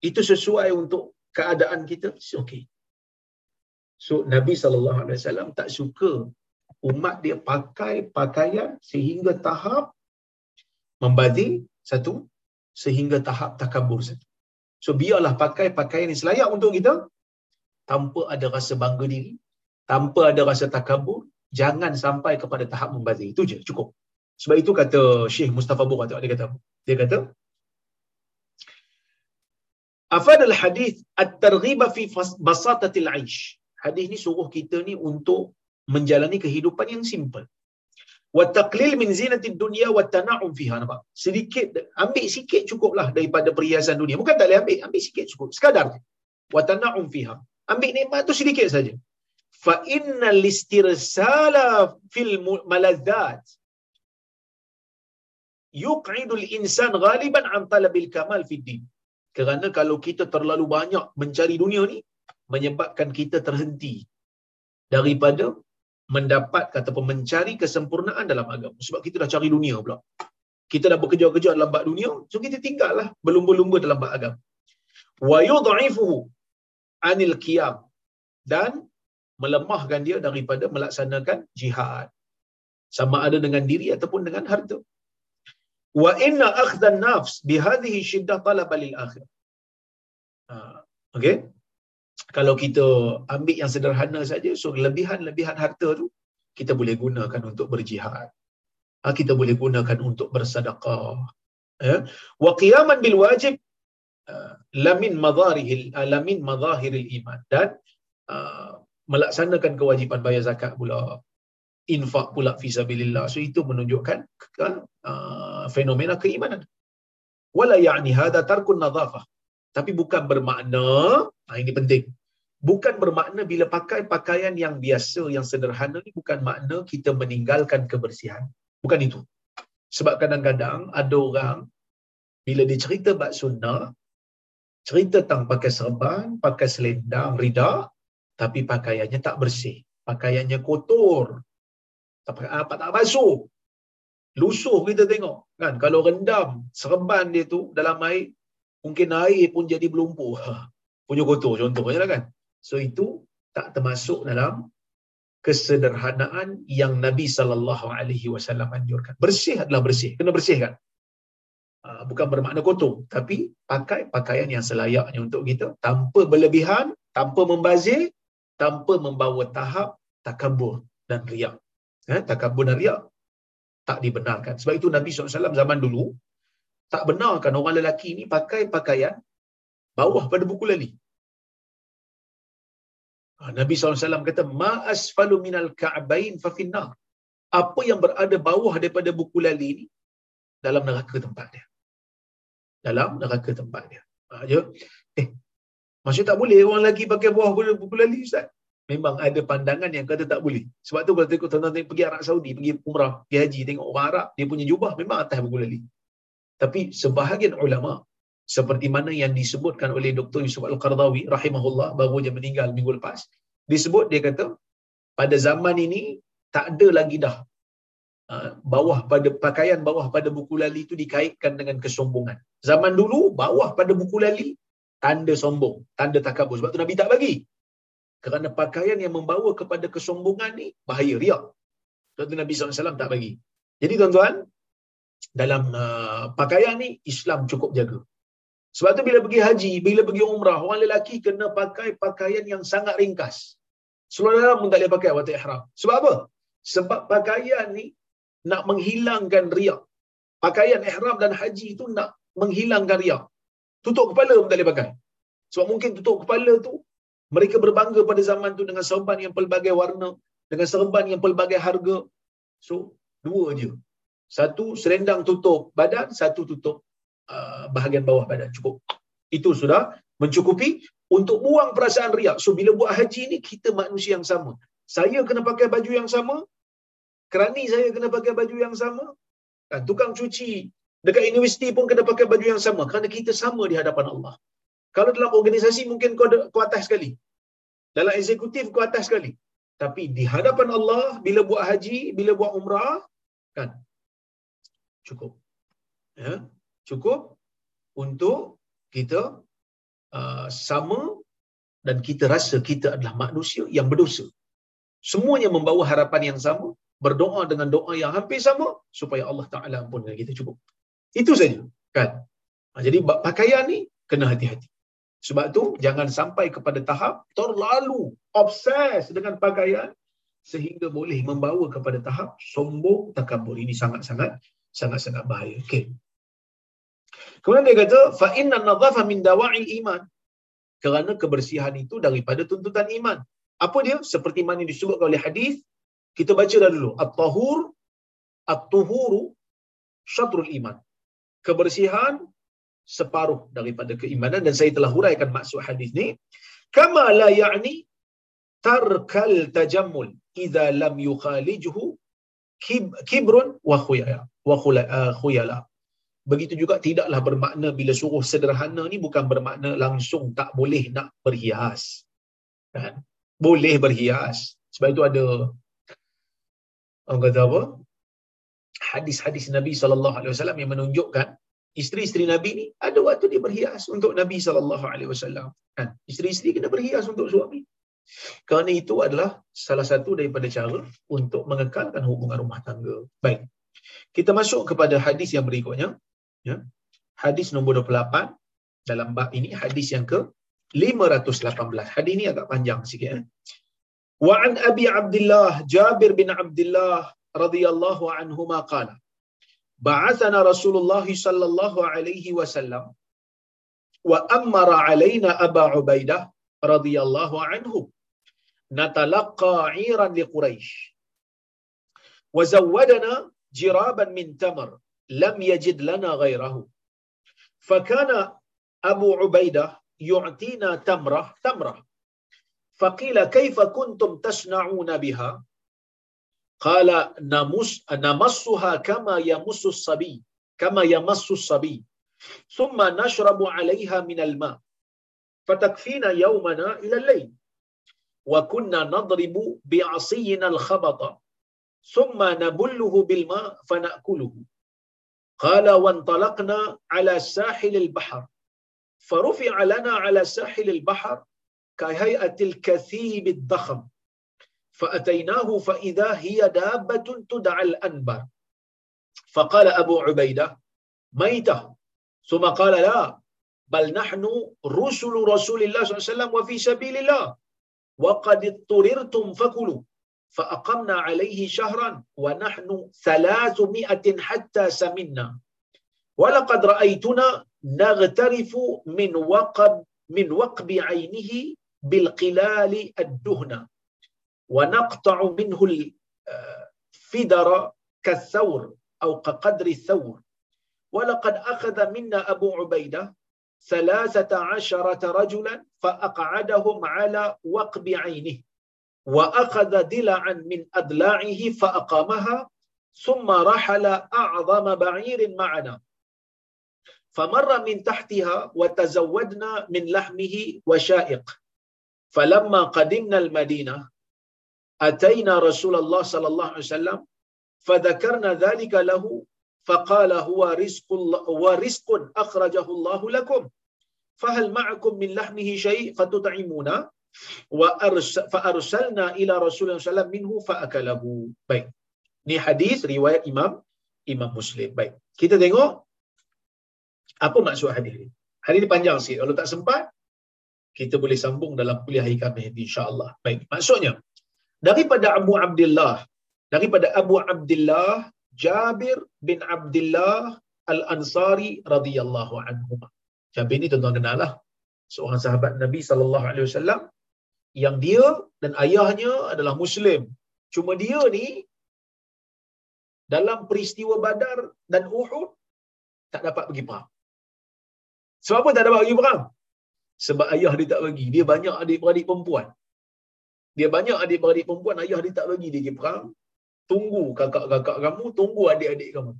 itu sesuai untuk keadaan kita, okey. So Nabi sallallahu alaihi wasallam tak suka umat dia pakai pakaian sehingga tahap membazir satu sehingga tahap takabur satu. So biarlah pakai pakaian yang selayak untuk kita tanpa ada rasa bangga diri, tanpa ada rasa takabur, jangan sampai kepada tahap membazir. Itu je, cukup. Sebab itu kata Syekh Mustafa Bukhari dia kata dia kata Afad al-hadith at-targhiba fi basatatil aish. Hadis ni suruh kita ni untuk menjalani kehidupan yang simple. Wa taqlil min zinatid dunya wa tana'um fiha nampak. Sedikit ambil sikit cukuplah daripada perhiasan dunia. Bukan tak boleh ambil, ambil sikit cukup. Sekadar. Wa tana'um fiha. Ambil nikmat tu sedikit saja. Fa innal istirsala fil maladzat yuq'idul insan ghaliban an talabil kamal fid din. Kerana kalau kita terlalu banyak mencari dunia ni menyebabkan kita terhenti daripada mendapat ataupun mencari kesempurnaan dalam agama. Sebab kita dah cari dunia pula. Kita dah bekerja-kerja dalam bab dunia, so kita tinggallah berlumba-lumba dalam bab agama. Wa yudha'ifuhu anil qiyam dan melemahkan dia daripada melaksanakan jihad. Sama ada dengan diri ataupun dengan harta. Wa inna akhdhan nafs bihadhihi shiddah talaba lil akhir. Ha, okay? Kalau kita ambil yang sederhana saja, so lebihan-lebihan harta tu kita boleh gunakan untuk berjihad. Ha, kita boleh gunakan untuk bersedekah. Ya. Wa qiyaman bil wajib uh, lamin madharihil uh, lamin madhahiril iman dan uh, melaksanakan kewajipan bayar zakat pula infak pula fi sabilillah so itu menunjukkan kan uh, fenomena keimanan wala ya'ni hada tarkun nadhafah tapi bukan bermakna ha, ini penting. Bukan bermakna bila pakai pakaian yang biasa yang sederhana ni bukan makna kita meninggalkan kebersihan. Bukan itu. Sebab kadang-kadang ada orang bila dia cerita bab sunnah cerita tentang pakai serban pakai selendang rida tapi pakaiannya tak bersih. Pakaiannya kotor. Tak apa tak basuh. Lusuh kita tengok kan? Kalau rendam serban dia tu dalam air mungkin air pun jadi berlumpur punya kotor contohnya lah kan So itu tak termasuk dalam kesederhanaan yang Nabi sallallahu alaihi wasallam anjurkan. Bersih adalah bersih, kena bersihkan. Ah, bukan bermakna kotor, tapi pakai pakaian yang selayaknya untuk kita tanpa berlebihan, tanpa membazir, tanpa membawa tahap takabur dan riak. Eh, takabur dan riak tak dibenarkan. Sebab itu Nabi SAW zaman dulu tak benarkan orang lelaki ini pakai pakaian bawah pada buku lali. Ha, Nabi SAW kata, Ma asfalu minal ka'bain fa finnar. Apa yang berada bawah daripada buku lali ni, dalam neraka tempat dia. Dalam neraka tempat dia. Ha, je. Eh, maksud tak boleh orang lagi pakai bawah buku lali, Ustaz? Memang ada pandangan yang kata tak boleh. Sebab tu kalau tengok tuan-tuan pergi Arab Saudi, pergi umrah, pergi haji, tengok orang Arab, dia punya jubah memang atas buku lali. Tapi sebahagian ulama seperti mana yang disebutkan oleh Dr. Yusuf Al-Qardawi rahimahullah baru je meninggal minggu lepas disebut dia kata pada zaman ini tak ada lagi dah uh, bawah pada pakaian bawah pada buku lali itu dikaitkan dengan kesombongan. Zaman dulu bawah pada buku lali tanda sombong tanda takabur. Sebab tu Nabi tak bagi. Kerana pakaian yang membawa kepada kesombongan ni bahaya riak. Sebab tu Nabi SAW tak bagi. Jadi tuan-tuan dalam uh, pakaian ni Islam cukup jaga sebab tu bila pergi haji, bila pergi umrah, orang lelaki kena pakai pakaian yang sangat ringkas. Seluruh dalam pun tak boleh pakai waktu ihram. Sebab apa? Sebab pakaian ni nak menghilangkan riak. Pakaian ihram dan haji itu nak menghilangkan riak. Tutup kepala pun tak boleh pakai. Sebab mungkin tutup kepala tu, mereka berbangga pada zaman tu dengan serban yang pelbagai warna, dengan serban yang pelbagai harga. So, dua je. Satu selendang tutup badan, satu tutup Uh, bahagian bawah badan cukup. Itu sudah mencukupi untuk buang perasaan riak. So bila buat haji ni kita manusia yang sama. Saya kena pakai baju yang sama kerani saya kena pakai baju yang sama kan tukang cuci dekat universiti pun kena pakai baju yang sama kerana kita sama di hadapan Allah. Kalau dalam organisasi mungkin kau, kau atas sekali. Dalam eksekutif kau atas sekali. Tapi di hadapan Allah bila buat haji bila buat umrah kan cukup ya cukup untuk kita uh, sama dan kita rasa kita adalah manusia yang berdosa. Semuanya membawa harapan yang sama, berdoa dengan doa yang hampir sama supaya Allah Taala ampunkan kita cukup. Itu saja, kan? Ha, jadi pakaian ni kena hati-hati. Sebab tu jangan sampai kepada tahap terlalu obses dengan pakaian sehingga boleh membawa kepada tahap sombong takabur. Ini sangat-sangat sangat-sangat bahaya. Okey. Kemudian dia kata inna nadhafa min dawa'il iman. Kerana kebersihan itu daripada tuntutan iman. Apa dia? Seperti mana disebutkan oleh hadis, kita baca dah dulu. At-tahur at-tuhuru syatrul iman. Kebersihan separuh daripada keimanan dan saya telah huraikan maksud hadis ni. Kama la ya'ni tarkal tajammul idza lam yukhalijhu kibrun wa khuyala wa khuyala. Begitu juga tidaklah bermakna bila suruh sederhana ni bukan bermakna langsung tak boleh nak berhias. Kan? Boleh berhias. Sebab itu ada orang kata apa? Hadis-hadis Nabi sallallahu alaihi wasallam yang menunjukkan isteri-isteri Nabi ni ada waktu dia berhias untuk Nabi sallallahu alaihi wasallam. Kan? Isteri-isteri kena berhias untuk suami. Kerana itu adalah salah satu daripada cara untuk mengekalkan hubungan rumah tangga. Baik. Kita masuk kepada hadis yang berikutnya. Ya. Hadis nombor 28 dalam bab ini hadis yang ke 518. Hadis ini agak panjang sikit eh. Wa an Abi Abdullah Jabir bin Abdullah radhiyallahu anhu ma qala Ba'athana Rasulullah sallallahu alaihi wasallam wa amara alaina Aba Ubaidah radhiyallahu anhu natalaqqa 'iran li Quraisy wa zawwadana jiraban min tamr lam yajid lana ghayrahu fakana Abu Ubaidah yu'tina tamrah tamrah فقيل كيف كنتم تصنعون بها؟ قال نمس نمسها كما يمس الصبي كما يمس الصبي. ثم نشرب عليها من الماء. فتكفينا يومنا إلى الليل. وكنا نضرب بعصينا الخبط. ثم نبله بالماء فنأكله. قال وانطلقنا على ساحل البحر. فرفع لنا على ساحل البحر كهيئة الكثيب الضخم. فأتيناه فإذا هي دابة تدعى الأنبر. فقال أبو عبيدة ميتة. ثم قال لا بل نحن رسل رسول الله صلى الله عليه وسلم وفي سبيل الله. وقد اضطررتم فكلوا. فأقمنا عليه شهرا ونحن ثلاثمائة حتى سمنا. ولقد رأيتنا نغترف من وقب من وقب عينه بالقلال الدهن ونقطع منه الفدر كالثور أو كقدر الثور. ولقد أخذ منا أبو عبيدة ثلاثة عشرة رجلا فأقعدهم على وقب عينه. وأخذ دلعا من أدلاعه فأقامها ثم رحل أعظم بعير معنا. فمر من تحتها وتزودنا من لحمه وشائق. فلما قدمنا المدينة أتينا رسول الله صلى الله عليه وسلم فذكرنا ذلك له فقال هو رزق الله هو رزق أخرجه الله لكم. فهل معكم من لحمه شيء فتطعمونا؟ wa arsa, fa arsalna ila rasulullah sallam minhu fa akalahu. Baik. Ni hadis riwayat imam imam muslim. Baik. Kita tengok apa maksud hadis ni. Hadis ni panjang sikit. Kalau tak sempat kita boleh sambung dalam kuliah hari kami insyaallah. Baik. Maksudnya daripada Abu Abdullah daripada Abu Abdullah Jabir bin Abdullah Al-Ansari radhiyallahu anhu Jabir ni tuan-tuan kenal lah. Seorang sahabat Nabi sallallahu alaihi wasallam yang dia dan ayahnya adalah muslim. Cuma dia ni dalam peristiwa Badar dan Uhud tak dapat pergi perang. Sebab apa tak dapat pergi perang? Sebab ayah dia tak bagi. Dia banyak adik-beradik perempuan. Dia banyak adik-beradik perempuan, ayah dia tak bagi dia pergi perang tunggu kakak-kakak kamu, tunggu adik-adik kamu.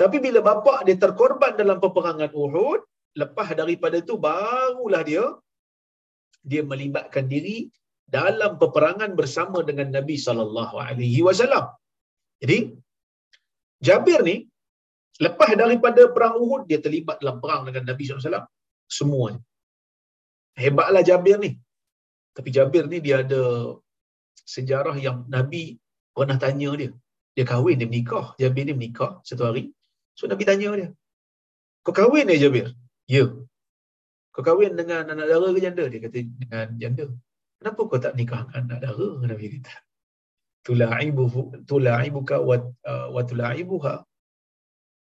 Tapi bila bapa dia terkorban dalam peperangan Uhud, lepas daripada itu barulah dia dia melibatkan diri dalam peperangan bersama dengan Nabi sallallahu alaihi wasallam. Jadi Jabir ni lepas daripada perang Uhud dia terlibat dalam perang dengan Nabi sallallahu alaihi wasallam semuanya. Hebatlah Jabir ni. Tapi Jabir ni dia ada sejarah yang Nabi pernah tanya dia. Dia kahwin, dia menikah. Jabir ni menikah satu hari. So Nabi tanya dia. Kau kahwin ya Jabir? Ya. Kau kahwin dengan anak dara ke janda? Dia kata dengan janda. Kenapa kau tak nikah dengan anak dara? Nabi kata. Tula'ibuhu, tula'ibuka wa, uh, wa tula'ibuha.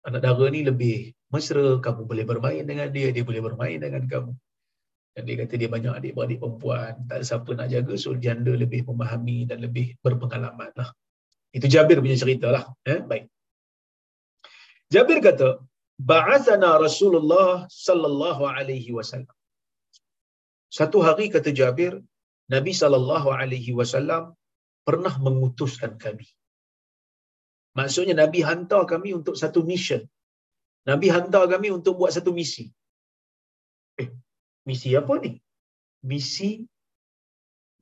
Anak dara ni lebih mesra, kamu boleh bermain dengan dia, dia boleh bermain dengan kamu. Dan dia kata dia banyak adik-beradik perempuan, tak ada siapa nak jaga, so janda lebih memahami dan lebih berpengalaman lah. Itu Jabir punya cerita lah. Eh? Baik. Jabir kata, Ba'athana Rasulullah sallallahu alaihi wasallam. Satu hari kata Jabir, Nabi sallallahu alaihi wasallam pernah mengutuskan kami. Maksudnya Nabi hantar kami untuk satu mission. Nabi hantar kami untuk buat satu misi. Eh, misi apa ni? Misi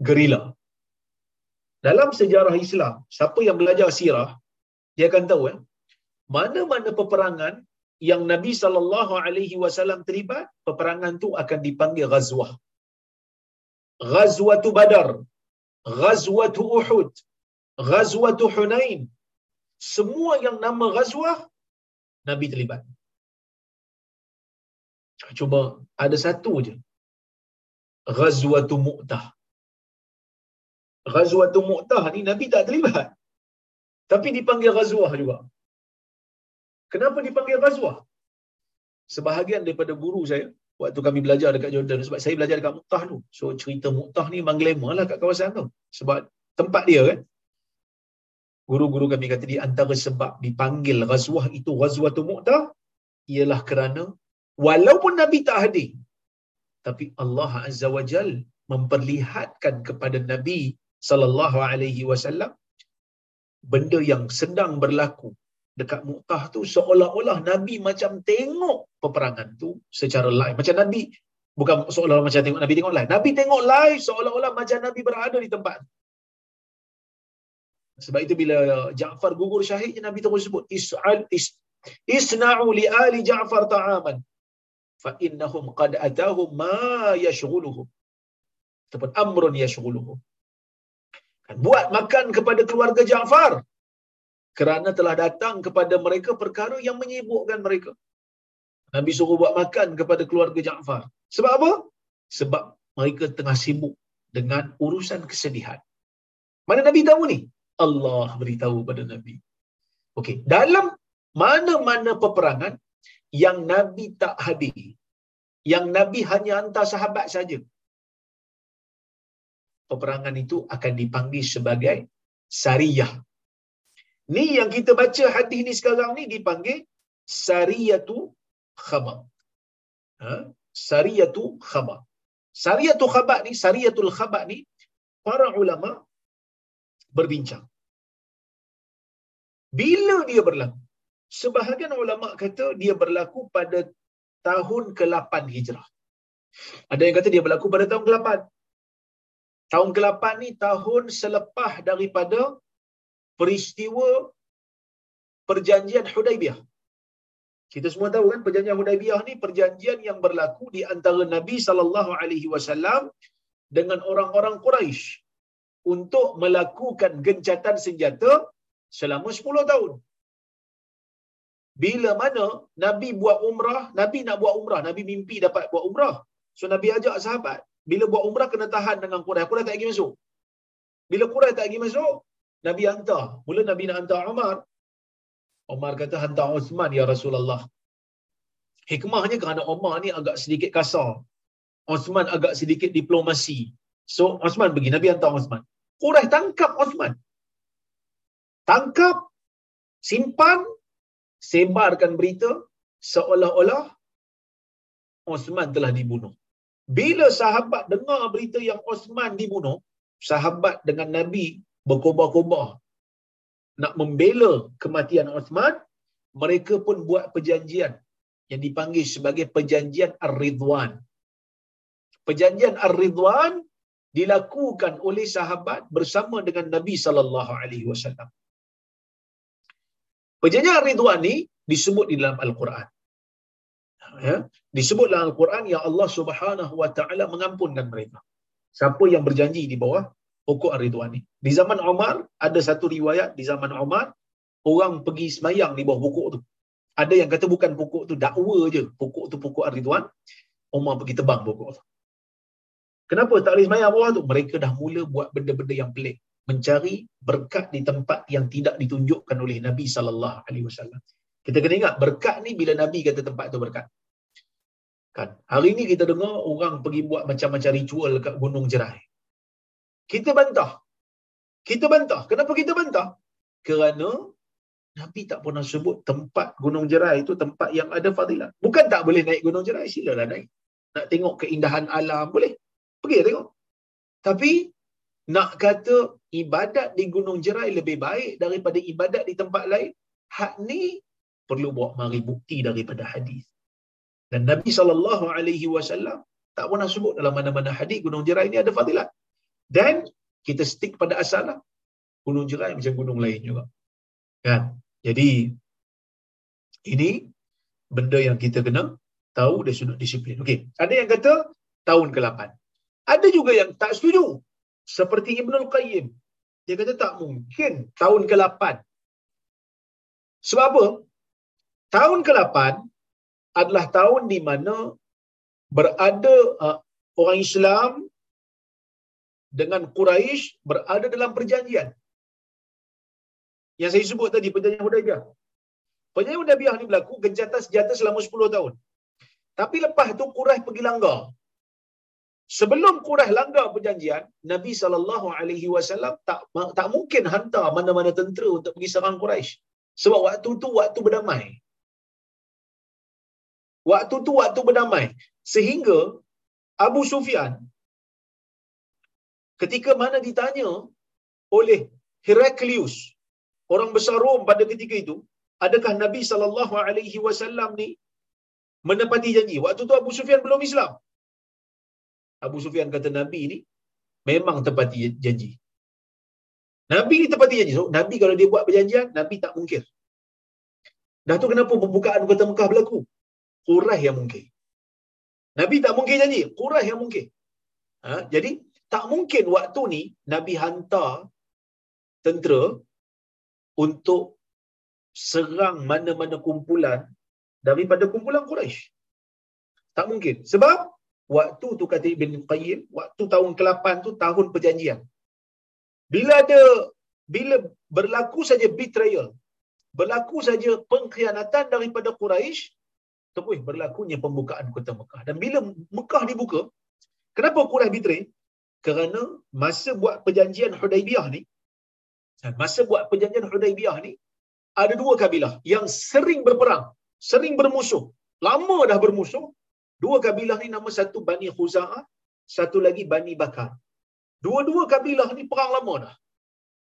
gerila. Dalam sejarah Islam, siapa yang belajar sirah, dia akan tahu eh, mana-mana peperangan yang Nabi sallallahu alaihi wasallam terlibat, peperangan tu akan dipanggil ghazwah. Ghazwatu Badar, Ghazwatu Uhud, Ghazwatu Hunain. Semua yang nama ghazwah Nabi terlibat. Cuba ada satu je. Ghazwatu Mu'tah. Ghazwatu Mu'tah ni Nabi tak terlibat. Tapi dipanggil ghazwah juga. Kenapa dipanggil ghazwah? Sebahagian daripada guru saya, waktu kami belajar dekat Jordan, sebab saya belajar dekat Mu'tah tu. So cerita Mu'tah ni memang glamour lah kat kawasan tu. Sebab tempat dia kan. Guru-guru kami kata di antara sebab dipanggil ghazwah itu ghazwatu Mu'tah, ialah kerana walaupun Nabi tak hadir, tapi Allah Azza wa Jal memperlihatkan kepada Nabi sallallahu alaihi wasallam benda yang sedang berlaku dekat Mu'tah tu seolah-olah Nabi macam tengok peperangan tu secara live. Macam Nabi bukan seolah-olah macam tengok Nabi tengok live. Nabi tengok live seolah-olah macam Nabi berada di tempat. Sebab itu bila Ja'far gugur syahid Nabi terus sebut is'al is, isna'u li ali Ja'far ta'aman fa innahum qad atahum ma yashghuluhum. Ataupun amrun yashghuluhum. Kan buat makan kepada keluarga Ja'far kerana telah datang kepada mereka perkara yang menyibukkan mereka. Nabi suruh buat makan kepada keluarga Ja'far. Sebab apa? Sebab mereka tengah sibuk dengan urusan kesedihan. Mana Nabi tahu ni? Allah beritahu pada Nabi. Okey, dalam mana-mana peperangan yang Nabi tak hadir, yang Nabi hanya hantar sahabat saja, peperangan itu akan dipanggil sebagai sariyah. Ni yang kita baca hadis ni sekarang ni dipanggil sariyatu khabar. Ha? Sariyatu khabar. Sariyatu khabar ni, sariyatul khabar ni, para ulama berbincang. Bila dia berlaku? Sebahagian ulama kata dia berlaku pada tahun ke-8 Hijrah. Ada yang kata dia berlaku pada tahun ke-8. Tahun ke-8 ni tahun selepas daripada peristiwa perjanjian Hudaibiyah. Kita semua tahu kan perjanjian Hudaibiyah ni perjanjian yang berlaku di antara Nabi sallallahu alaihi wasallam dengan orang-orang Quraisy untuk melakukan gencatan senjata selama 10 tahun. Bila mana Nabi buat umrah, Nabi nak buat umrah, Nabi mimpi dapat buat umrah. So Nabi ajak sahabat, bila buat umrah kena tahan dengan Quraisy. Quraisy tak pergi masuk. Bila Quraisy tak pergi masuk, Nabi hantar. Mula Nabi nak hantar Umar. Umar kata hantar Uthman ya Rasulullah. Hikmahnya kerana Umar ni agak sedikit kasar. Uthman agak sedikit diplomasi. So Uthman pergi, Nabi hantar Uthman. Quraisy tangkap Uthman. Tangkap, simpan, sebarkan berita seolah-olah Uthman telah dibunuh. Bila sahabat dengar berita yang Uthman dibunuh, sahabat dengan Nabi berkobar-kobar nak membela kematian Uthman, mereka pun buat perjanjian yang dipanggil sebagai perjanjian Ar-Ridwan. Perjanjian Ar-Ridwan dilakukan oleh sahabat bersama dengan Nabi sallallahu alaihi wasallam. Perjanjian Ar-Ridwan ni disebut di dalam Al-Quran. Ya, disebut dalam Al-Quran yang Allah Subhanahu wa taala mengampunkan mereka. Siapa yang berjanji di bawah pokok Ar-Ridwan ni. Di zaman Umar ada satu riwayat di zaman Umar orang pergi semayang di bawah pokok tu. Ada yang kata bukan pokok tu dakwa je, pokok tu pokok Ar-Ridwan. Umar pergi tebang pokok tu. Kenapa tak boleh semayang bawah tu? Mereka dah mula buat benda-benda yang pelik. Mencari berkat di tempat yang tidak ditunjukkan oleh Nabi wasallam. Kita kena ingat berkat ni bila Nabi kata tempat tu berkat. Kan? Hari ni kita dengar orang pergi buat macam-macam ritual dekat Gunung Jerai. Kita bantah. Kita bantah. Kenapa kita bantah? Kerana Nabi tak pernah sebut tempat Gunung Jerai itu tempat yang ada fadilat. Bukan tak boleh naik Gunung Jerai, silalah naik. Nak tengok keindahan alam, boleh. Pergi tengok. Tapi nak kata ibadat di Gunung Jerai lebih baik daripada ibadat di tempat lain, hak ni perlu bawa mari bukti daripada hadis. Dan Nabi wasallam tak pernah sebut dalam mana-mana hadis Gunung Jerai ini ada fadilat. Dan kita stick pada asal lah. Gunung Jerai macam gunung lain juga. Kan? Jadi ini benda yang kita kena tahu dari sudut disiplin. Okey, ada yang kata tahun ke-8. Ada juga yang tak setuju. Seperti Ibnul Qayyim. Dia kata tak mungkin tahun ke-8. Sebab apa? Tahun ke-8 adalah tahun di mana berada uh, orang Islam dengan Quraisy berada dalam perjanjian. Yang saya sebut tadi perjanjian Hudaibiyah. Perjanjian Hudaibiyah ni berlaku gencatan senjata selama 10 tahun. Tapi lepas tu Quraisy pergi langgar. Sebelum Quraisy langgar perjanjian, Nabi sallallahu alaihi wasallam tak tak mungkin hantar mana-mana tentera untuk pergi serang Quraisy. Sebab waktu tu waktu berdamai. Waktu tu waktu berdamai. Sehingga Abu Sufyan ketika mana ditanya oleh Heraklius, orang besar Rom pada ketika itu, adakah Nabi sallallahu alaihi wasallam ni menepati janji? Waktu tu Abu Sufyan belum Islam. Abu Sufyan kata Nabi ni memang tepati janji. Nabi ni tepati janji. So, Nabi kalau dia buat perjanjian, Nabi tak mungkir. Dah tu kenapa pembukaan kota Mekah berlaku? Quraisy yang mungkin. Nabi tak mungkin janji, Quraisy yang mungkin. Ha? Jadi tak mungkin waktu ni Nabi hantar tentera untuk serang mana-mana kumpulan daripada kumpulan Quraisy. Tak mungkin. Sebab waktu tu kata Ibn Qayyim, waktu tahun ke-8 tu tahun perjanjian. Bila ada bila berlaku saja betrayal, berlaku saja pengkhianatan daripada Quraisy, terus berlakunya pembukaan kota Mekah. Dan bila Mekah dibuka, kenapa Quraisy betray? Kerana masa buat perjanjian Hudaibiyah ni, masa buat perjanjian Hudaibiyah ni, ada dua kabilah yang sering berperang, sering bermusuh, lama dah bermusuh. Dua kabilah ni nama satu Bani Khuza'ah, satu lagi Bani Bakar. Dua-dua kabilah ni perang lama dah.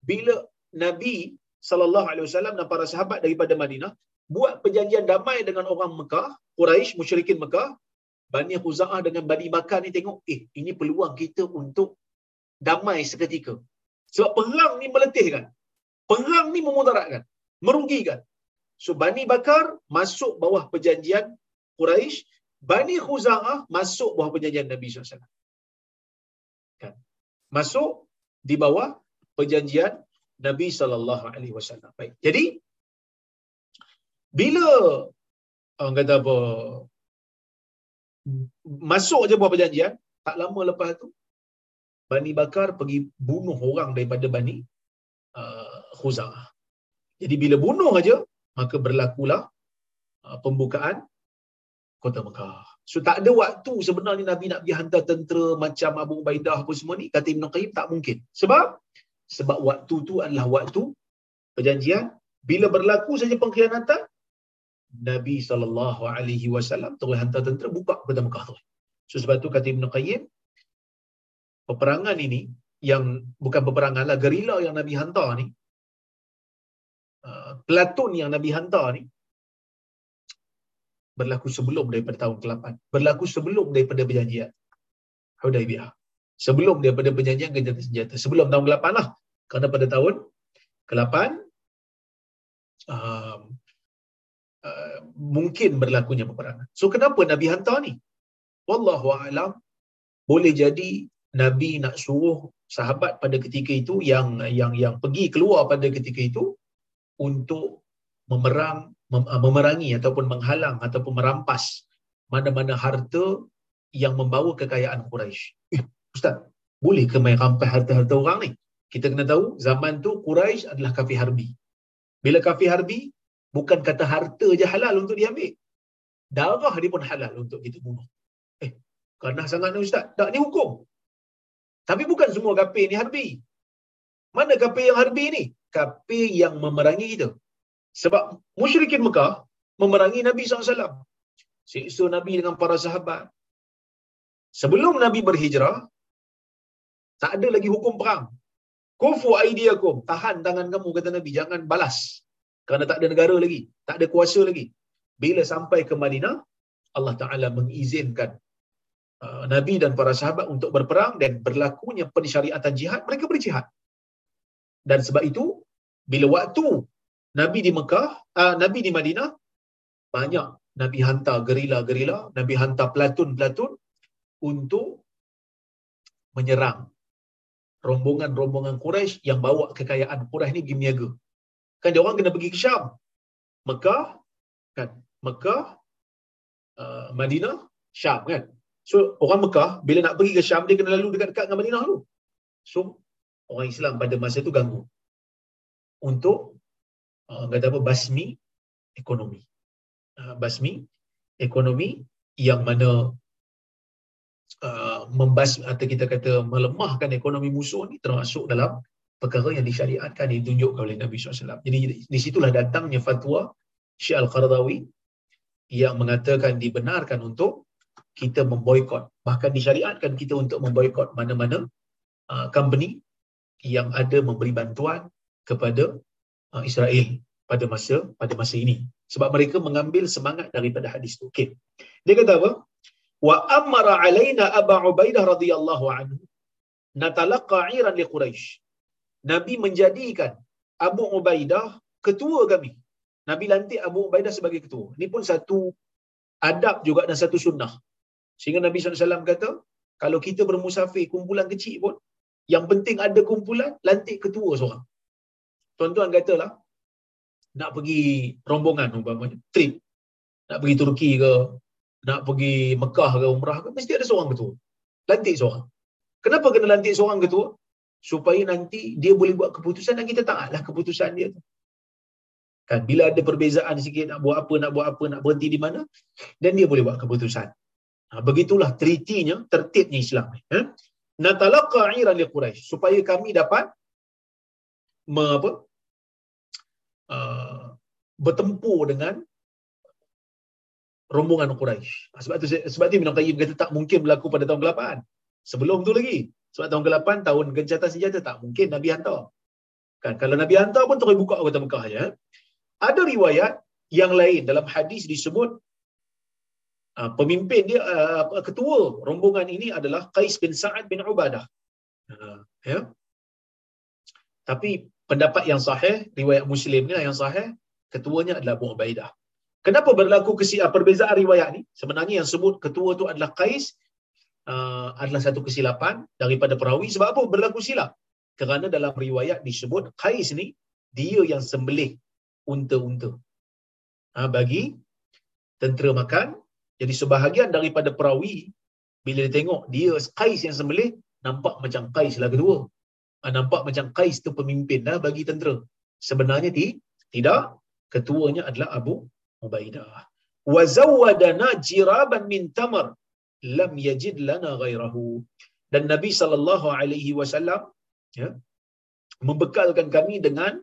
Bila Nabi sallallahu alaihi wasallam dan para sahabat daripada Madinah buat perjanjian damai dengan orang Mekah, Quraisy, musyrikin Mekah, Bani Khuza'ah dengan Bani Bakar ni tengok, eh, ini peluang kita untuk damai seketika. Sebab perang ni meletihkan. Perang ni memudaratkan. Merugikan. So, Bani Bakar masuk bawah perjanjian Quraisy, Bani Khuza'ah masuk bawah perjanjian Nabi SAW. Kan? Masuk di bawah perjanjian Nabi sallallahu alaihi wasallam. Baik. Jadi bila orang kata apa masuk je buat perjanjian, tak lama lepas tu Bani Bakar pergi bunuh orang daripada Bani uh, Khuza'ah. Jadi bila bunuh aja maka berlakulah uh, pembukaan kota Mekah. So tak ada waktu sebenarnya Nabi nak pergi hantar tentera macam Abu Ubaidah apa semua ni kata Ibn Qayyim tak mungkin. Sebab sebab waktu tu adalah waktu perjanjian bila berlaku saja pengkhianatan Nabi sallallahu alaihi wasallam terus hantar tentera buka kota Mekah tu. So sebab tu kata Ibn Qayyim peperangan ini yang bukan peperangan lah gerila yang Nabi hantar ni uh, pelatun yang Nabi hantar ni berlaku sebelum daripada tahun ke-8 berlaku sebelum daripada perjanjian Hudaibiyah sebelum daripada perjanjian gencatan senjata. Sebelum tahun ke-8 lah. Kerana pada tahun ke-8 um, mungkin berlakunya peperangan so kenapa Nabi hantar ni wallahu alam boleh jadi Nabi nak suruh sahabat pada ketika itu yang yang yang pergi keluar pada ketika itu untuk memerang mem- uh, memerangi ataupun menghalang ataupun merampas mana-mana harta yang membawa kekayaan Quraisy. Eh, ustaz, boleh ke main rampas harta-harta orang ni? Kita kena tahu zaman tu Quraisy adalah kafir harbi. Bila kafir harbi, bukan kata harta je halal untuk diambil. Darah dia pun halal untuk kita bunuh. Eh, kerana sangat ni ustaz. Tak ni hukum. Tapi bukan semua kafir ni harbi. Mana kafir yang harbi ni? Kafir yang memerangi kita. Sebab musyrikin Mekah memerangi Nabi SAW. Siksa Nabi dengan para sahabat. Sebelum Nabi berhijrah, tak ada lagi hukum perang. Kufu aidiakum. Tahan tangan kamu, kata Nabi. Jangan balas. Kerana tak ada negara lagi. Tak ada kuasa lagi. Bila sampai ke Madinah, Allah Ta'ala mengizinkan uh, Nabi dan para sahabat untuk berperang dan berlakunya pensyariatan jihad, mereka berjihad. Dan sebab itu, bila waktu Nabi di Mekah, uh, Nabi di Madinah, banyak Nabi hantar gerila-gerila, Nabi hantar pelatun-pelatun untuk menyerang rombongan-rombongan Quraisy yang bawa kekayaan Quraisy ni pergi. Kan dia orang kena pergi ke Syam. Mekah, kan? Mekah, uh, Madinah, Syam kan? So, orang Mekah, bila nak pergi ke Syam, dia kena lalu dekat-dekat dengan Madinah dulu. So, orang Islam pada masa tu ganggu. Untuk, uh, kata apa, basmi ekonomi. Uh, basmi ekonomi yang mana uh, membas atau kita kata melemahkan ekonomi musuh ni termasuk dalam perkara yang disyariatkan ditunjukkan oleh Nabi SAW. Jadi di situlah datangnya fatwa Syekh Al-Qaradawi yang mengatakan dibenarkan untuk kita memboikot. Bahkan disyariatkan kita untuk memboikot mana-mana uh, company yang ada memberi bantuan kepada uh, Israel pada masa pada masa ini. Sebab mereka mengambil semangat daripada hadis itu. Okey. Dia kata apa? Wa amara alaina Aba Ubaidah radhiyallahu anhu natalaqa 'iran li Quraisy. Nabi menjadikan Abu Ubaidah ketua kami. Nabi lantik Abu Ubaidah sebagai ketua. Ini pun satu adab juga dan satu sunnah. Sehingga Nabi SAW kata, kalau kita bermusafir kumpulan kecil pun, yang penting ada kumpulan, lantik ketua seorang. Tuan-tuan katalah, nak pergi rombongan umpamanya, trip, nak pergi Turki ke, nak pergi Mekah ke Umrah ke, mesti ada seorang ketua. Lantik seorang. Kenapa kena lantik seorang ketua? Supaya nanti dia boleh buat keputusan dan kita taatlah keputusan dia tu. Kan bila ada perbezaan sikit nak buat apa, nak buat apa, nak berhenti di mana, dan dia boleh buat keputusan. Ha, begitulah tritinya, tertibnya Islam ni. Eh? Natalaqa iran li Quraisy supaya kami dapat me, apa? Uh, bertempur dengan rombongan Quraisy. Ha, sebab tu sebab tu Ibn Qayyim kata tak mungkin berlaku pada tahun ke-8. Sebelum tu lagi. Sebab tahun ke-8 tahun gencatan senjata tak mungkin Nabi hantar. Kan kalau Nabi hantar pun terus buka kota Mekah. Eh? Ada riwayat yang lain dalam hadis disebut uh, pemimpin dia uh, ketua rombongan ini adalah Qais bin Sa'ad bin Ubadah. Uh, ya. Tapi pendapat yang sahih, riwayat Muslim ni yang sahih, ketuanya adalah Abu Ubaidah. Kenapa berlaku kesilapan perbezaan riwayat ni? Sebenarnya yang sebut ketua tu adalah Qais uh, adalah satu kesilapan daripada perawi. Sebab apa berlaku silap? Kerana dalam riwayat disebut Qais ni dia yang sembelih unta-unta. Ha, bagi tentera makan. Jadi sebahagian daripada perawi bila dia tengok dia Qais yang sembelih nampak macam Qais lah kedua. Ha, nampak macam Qais tu pemimpin lah bagi tentera. Sebenarnya ti, tidak. Ketuanya adalah Abu Ubaidah. Wa zawwadana jiraban min tamar lam yajid lana ghairahu. Dan Nabi sallallahu alaihi wasallam ya, membekalkan kami dengan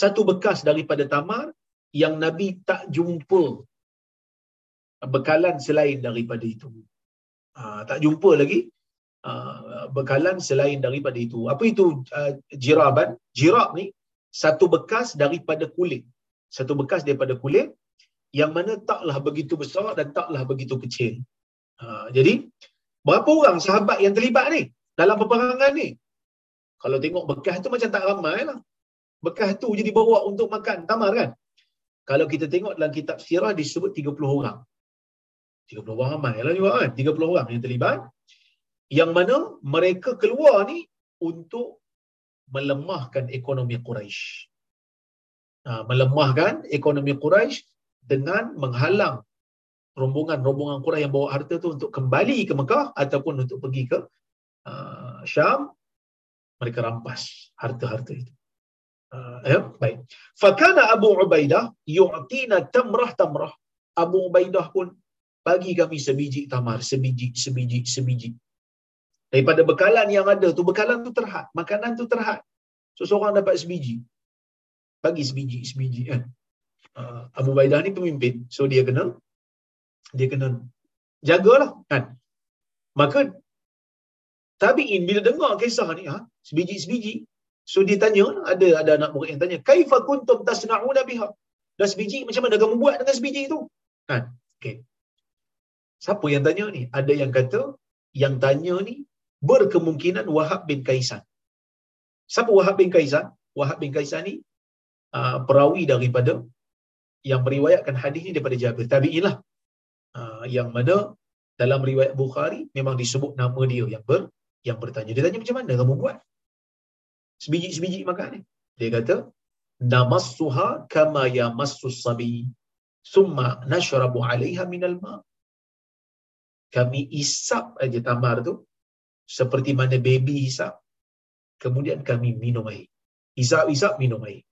satu bekas daripada tamar yang Nabi tak jumpa bekalan selain daripada itu. Ha, tak jumpa lagi uh, bekalan selain daripada itu. Apa itu uh, jiraban? Jirab ni satu bekas daripada kulit. Satu bekas daripada kulit yang mana taklah begitu besar dan taklah begitu kecil. Ha, jadi, berapa orang sahabat yang terlibat ni dalam peperangan ni? Kalau tengok bekas tu macam tak ramai lah. Bekas tu jadi bawa untuk makan tamar kan? Kalau kita tengok dalam kitab sirah disebut 30 orang. 30 orang ramai lah juga kan? 30 orang yang terlibat. Yang mana mereka keluar ni untuk melemahkan ekonomi Quraisy. Ha, melemahkan ekonomi Quraisy dengan menghalang rombongan-rombongan Quraisy yang bawa harta tu untuk kembali ke Mekah ataupun untuk pergi ke uh, Syam mereka rampas harta-harta itu. Uh, ya, baik. Fakana Abu Ubaidah yu'tina tamrah tamrah. Abu Ubaidah pun bagi kami sebiji tamar, sebiji, sebiji, sebiji. Daripada bekalan yang ada tu, bekalan tu terhad. Makanan tu terhad. So, seorang dapat sebiji. Bagi sebiji, sebiji. Kan? Uh, Abu Ubaidah ni pemimpin. So, dia kena dia kena jagalah. Kan? Maka, tabi'in bila dengar kisah ni, ha, sebiji-sebiji, So dia tanya, ada ada anak murid yang tanya, "Kaifa kuntum tasna'una biha?" Dan sebiji macam mana kamu buat dengan sebiji itu? Kan? Okey. Siapa yang tanya ni? Ada yang kata yang tanya ni berkemungkinan Wahab bin Kaisan. Siapa Wahab bin Kaisan? Wahab bin Kaisan ni uh, perawi daripada yang meriwayatkan hadis ni daripada Jabir. Tabi'in lah. Yang mana dalam riwayat Bukhari memang disebut nama dia yang ber yang bertanya. Dia tanya macam mana kamu buat? sebiji-sebiji makan ni. Dia kata, namassuha kama yamassus sabi summa nashrabu 'alayha minal ma. Kami isap aja tamar tu seperti mana baby isap. Kemudian kami minum air. Isap-isap minum air.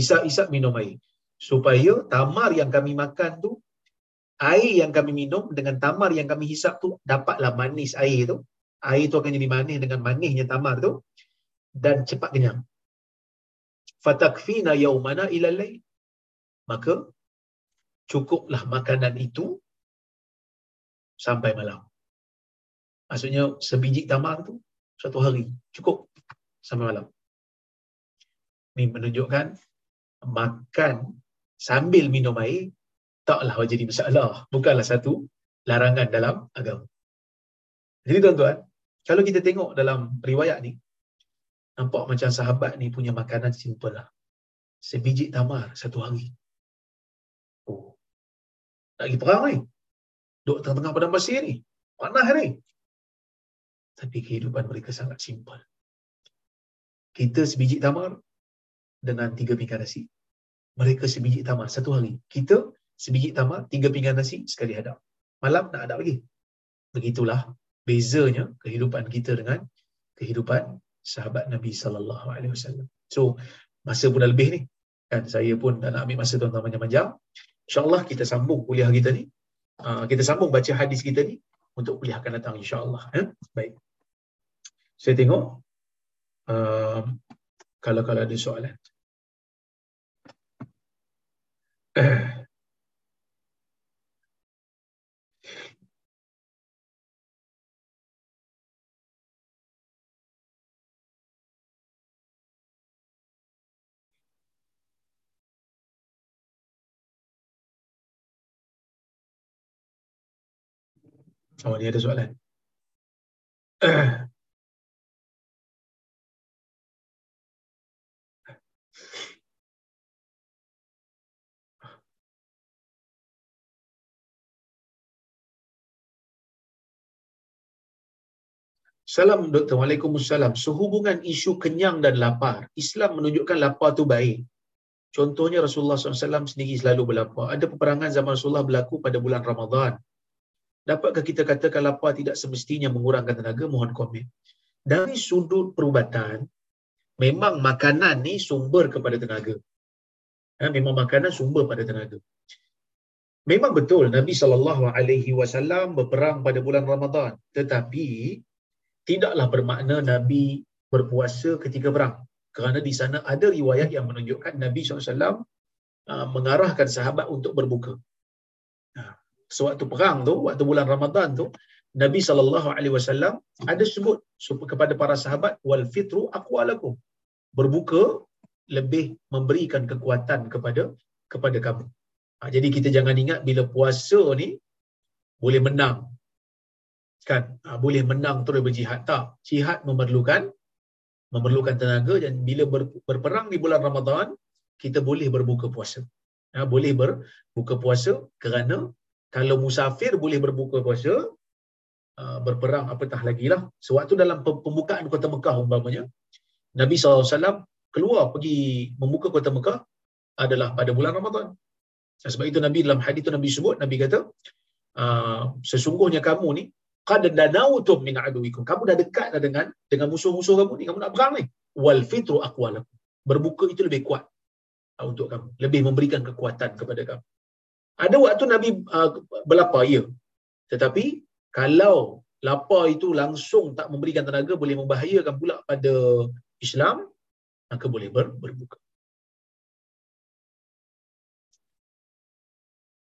Isap-isap minum air. Supaya tamar yang kami makan tu air yang kami minum dengan tamar yang kami hisap tu dapatlah manis air tu. Air tu akan jadi manis dengan manisnya tamar tu dan cepat kenyang. Fatakfina yaumana ila lail. Maka cukuplah makanan itu sampai malam. Maksudnya sebiji tamar tu satu hari cukup sampai malam. Ini menunjukkan makan sambil minum air taklah jadi masalah. Bukanlah satu larangan dalam agama. Jadi tuan-tuan, kalau kita tengok dalam riwayat ni, Nampak macam sahabat ni punya makanan simple lah. Sebiji tamar satu hari. Oh. Tak pergi perang ni. Duduk tengah-tengah padang pasir ni. Panas ni. Tapi kehidupan mereka sangat simple. Kita sebiji tamar dengan tiga pinggan nasi. Mereka sebiji tamar satu hari. Kita sebiji tamar, tiga pinggan nasi sekali hadap. Malam nak hadap lagi. Begitulah bezanya kehidupan kita dengan kehidupan sahabat Nabi sallallahu alaihi wasallam. So masa pun dah lebih ni. Kan saya pun dah nak ambil masa tuan-tuan panjang-panjang. Insya-Allah kita sambung kuliah kita ni. Uh, kita sambung baca hadis kita ni untuk kuliah akan datang insya-Allah eh. Baik. Saya tengok uh, kalau kalau ada soalan. Oh, dia ada soalan. Salam Doktor. Waalaikumsalam. Sehubungan isu kenyang dan lapar, Islam menunjukkan lapar tu baik. Contohnya Rasulullah SAW sendiri selalu berlapar. Ada peperangan zaman Rasulullah berlaku pada bulan Ramadan. Dapatkah kita katakan lapar tidak semestinya mengurangkan tenaga? Mohon komen. Dari sudut perubatan, memang makanan ni sumber kepada tenaga. Ha, memang makanan sumber pada tenaga. Memang betul Nabi sallallahu alaihi wasallam berperang pada bulan Ramadan, tetapi tidaklah bermakna Nabi berpuasa ketika perang. Kerana di sana ada riwayat yang menunjukkan Nabi SAW uh, mengarahkan sahabat untuk berbuka sewaktu perang tu, waktu bulan Ramadan tu, Nabi sallallahu alaihi wasallam ada sebut kepada para sahabat wal fitru aqwalakum. Berbuka lebih memberikan kekuatan kepada kepada kamu. Ha, jadi kita jangan ingat bila puasa ni boleh menang. Kan? Ha, boleh menang terus berjihad tak. Jihad memerlukan memerlukan tenaga dan bila ber, berperang di bulan Ramadan kita boleh berbuka puasa. Ha, boleh berbuka puasa kerana kalau musafir boleh berbuka puasa, uh, berperang apatah lagi lah. Sewaktu dalam pembukaan kota Mekah umpamanya, Nabi SAW keluar pergi membuka kota Mekah adalah pada bulan Ramadan. Sebab itu Nabi dalam hadis itu Nabi sebut, Nabi kata, uh, sesungguhnya kamu ni, qad danautum min aduwikum. Kamu dah dekat dah dengan dengan musuh-musuh kamu ni, kamu nak perang ni. Wal fitru aqwalakum. Berbuka itu lebih kuat uh, untuk kamu, lebih memberikan kekuatan kepada kamu. Ada waktu Nabi uh, berlapar, ya. Tetapi kalau lapar itu langsung tak memberikan tenaga boleh membahayakan pula pada Islam maka boleh ber, berbuka.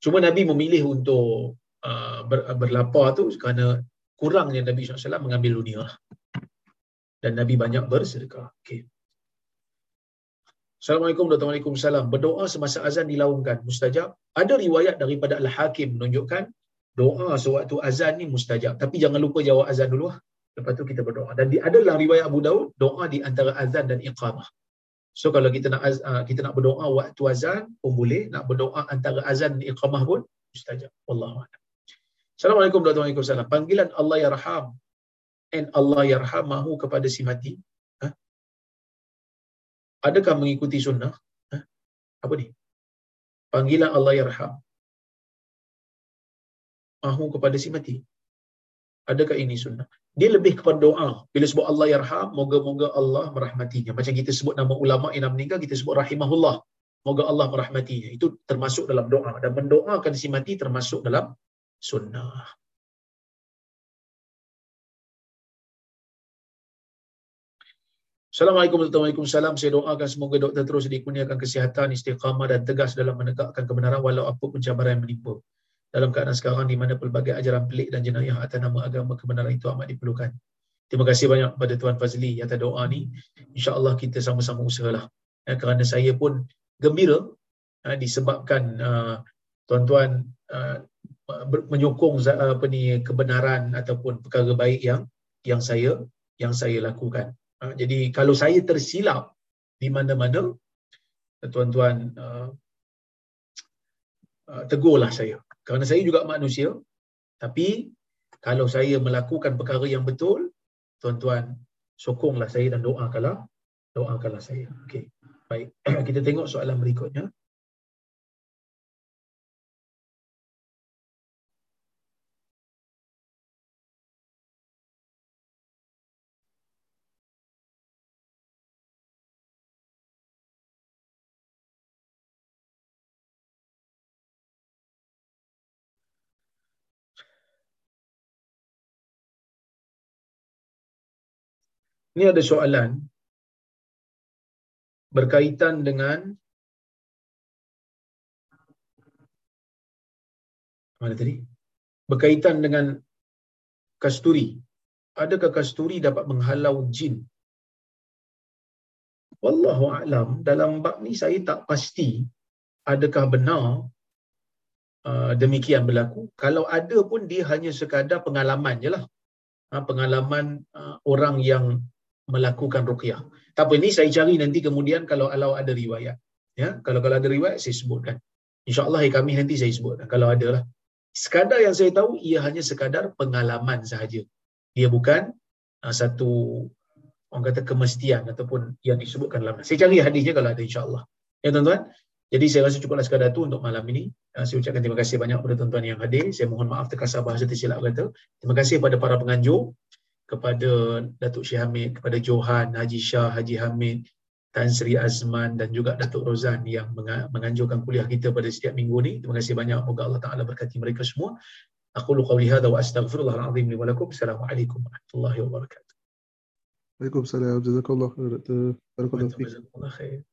Cuma Nabi memilih untuk uh, ber, berlapar tu kerana kurangnya Nabi SAW mengambil dunia. Dan Nabi banyak bersedekah. Okay. Assalamualaikum warahmatullahi wabarakatuh. Berdoa semasa azan dilaungkan. Mustajab. Ada riwayat daripada Al-Hakim menunjukkan doa sewaktu azan ni mustajab. Tapi jangan lupa jawab azan dulu lah. Lepas tu kita berdoa. Dan di, ada dalam riwayat Abu Daud, doa di antara azan dan iqamah. So kalau kita nak uh, kita nak berdoa waktu azan pun boleh, nak berdoa antara azan dan iqamah pun mustajab. Wallahu a'lam. Assalamualaikum warahmatullahi wabarakatuh. Panggilan Allah ya raham and Allah ya mahu kepada si mati. Adakah mengikuti sunnah? Ha? Apa ni? Panggilan Allah ya raham mahu kepada si mati. Adakah ini sunnah? Dia lebih kepada doa. Bila sebut Allah yarham, moga-moga Allah merahmatinya. Macam kita sebut nama ulama yang meninggal, kita sebut rahimahullah. Moga Allah merahmatinya. Itu termasuk dalam doa. Dan mendoakan si mati termasuk dalam sunnah. Assalamualaikum warahmatullahi wabarakatuh. Saya doakan semoga doktor terus dikurniakan kesihatan, istiqamah dan tegas dalam menegakkan kebenaran walau apa pun cabaran yang menimpa dalam keadaan sekarang di mana pelbagai ajaran pelik dan jenayah atas nama agama kebenaran itu amat diperlukan. Terima kasih banyak kepada Tuan Fazli atas doa ni. InsyaAllah kita sama-sama usahalah. Ya, kerana saya pun gembira ya, disebabkan uh, tuan-tuan uh, menyokong uh, apa ni kebenaran ataupun perkara baik yang yang saya yang saya lakukan. Uh, jadi kalau saya tersilap di mana-mana tuan-tuan uh, uh, tegurlah saya kerana saya juga manusia, tapi kalau saya melakukan perkara yang betul, tuan-tuan sokonglah saya dan doakanlah, doakanlah saya. Okey. Baik, kita tengok soalan berikutnya. Ini ada soalan berkaitan dengan mana tadi? Berkaitan dengan kasturi. Adakah kasturi dapat menghalau jin? Wallahu a'lam. Dalam bab ni saya tak pasti adakah benar uh, demikian berlaku. Kalau ada pun dia hanya sekadar pengalaman je lah. Uh, pengalaman uh, orang yang melakukan ruqyah. Tak apa saya cari nanti kemudian kalau kalau ada riwayat. Ya, kalau kalau ada riwayat saya sebutkan. Insya-Allah hari kami nanti saya sebutkan kalau ada lah. Sekadar yang saya tahu ia hanya sekadar pengalaman sahaja. Dia bukan uh, satu orang kata kemestian ataupun yang disebutkan dalam. Saya cari hadisnya kalau ada insya-Allah. Ya tuan-tuan. Jadi saya rasa cukuplah sekadar itu untuk malam ini. Uh, saya ucapkan terima kasih banyak kepada tuan-tuan yang hadir. Saya mohon maaf terkasar bahasa tersilap kata. Terima kasih kepada para penganjur kepada Datuk Syih Hamid, kepada Johan, Haji Shah, Haji Hamid, Tan Sri Azman dan juga Datuk Rozan yang menganjurkan kuliah kita pada setiap minggu ni. Terima kasih banyak. Moga Allah Taala berkati mereka semua. Aku lu qawli hadha wa astaghfirullahalazim li wa lakum. Assalamualaikum warahmatullahi wabarakatuh. Waalaikumsalam. Jazakallah khair. Barakallahu fiik.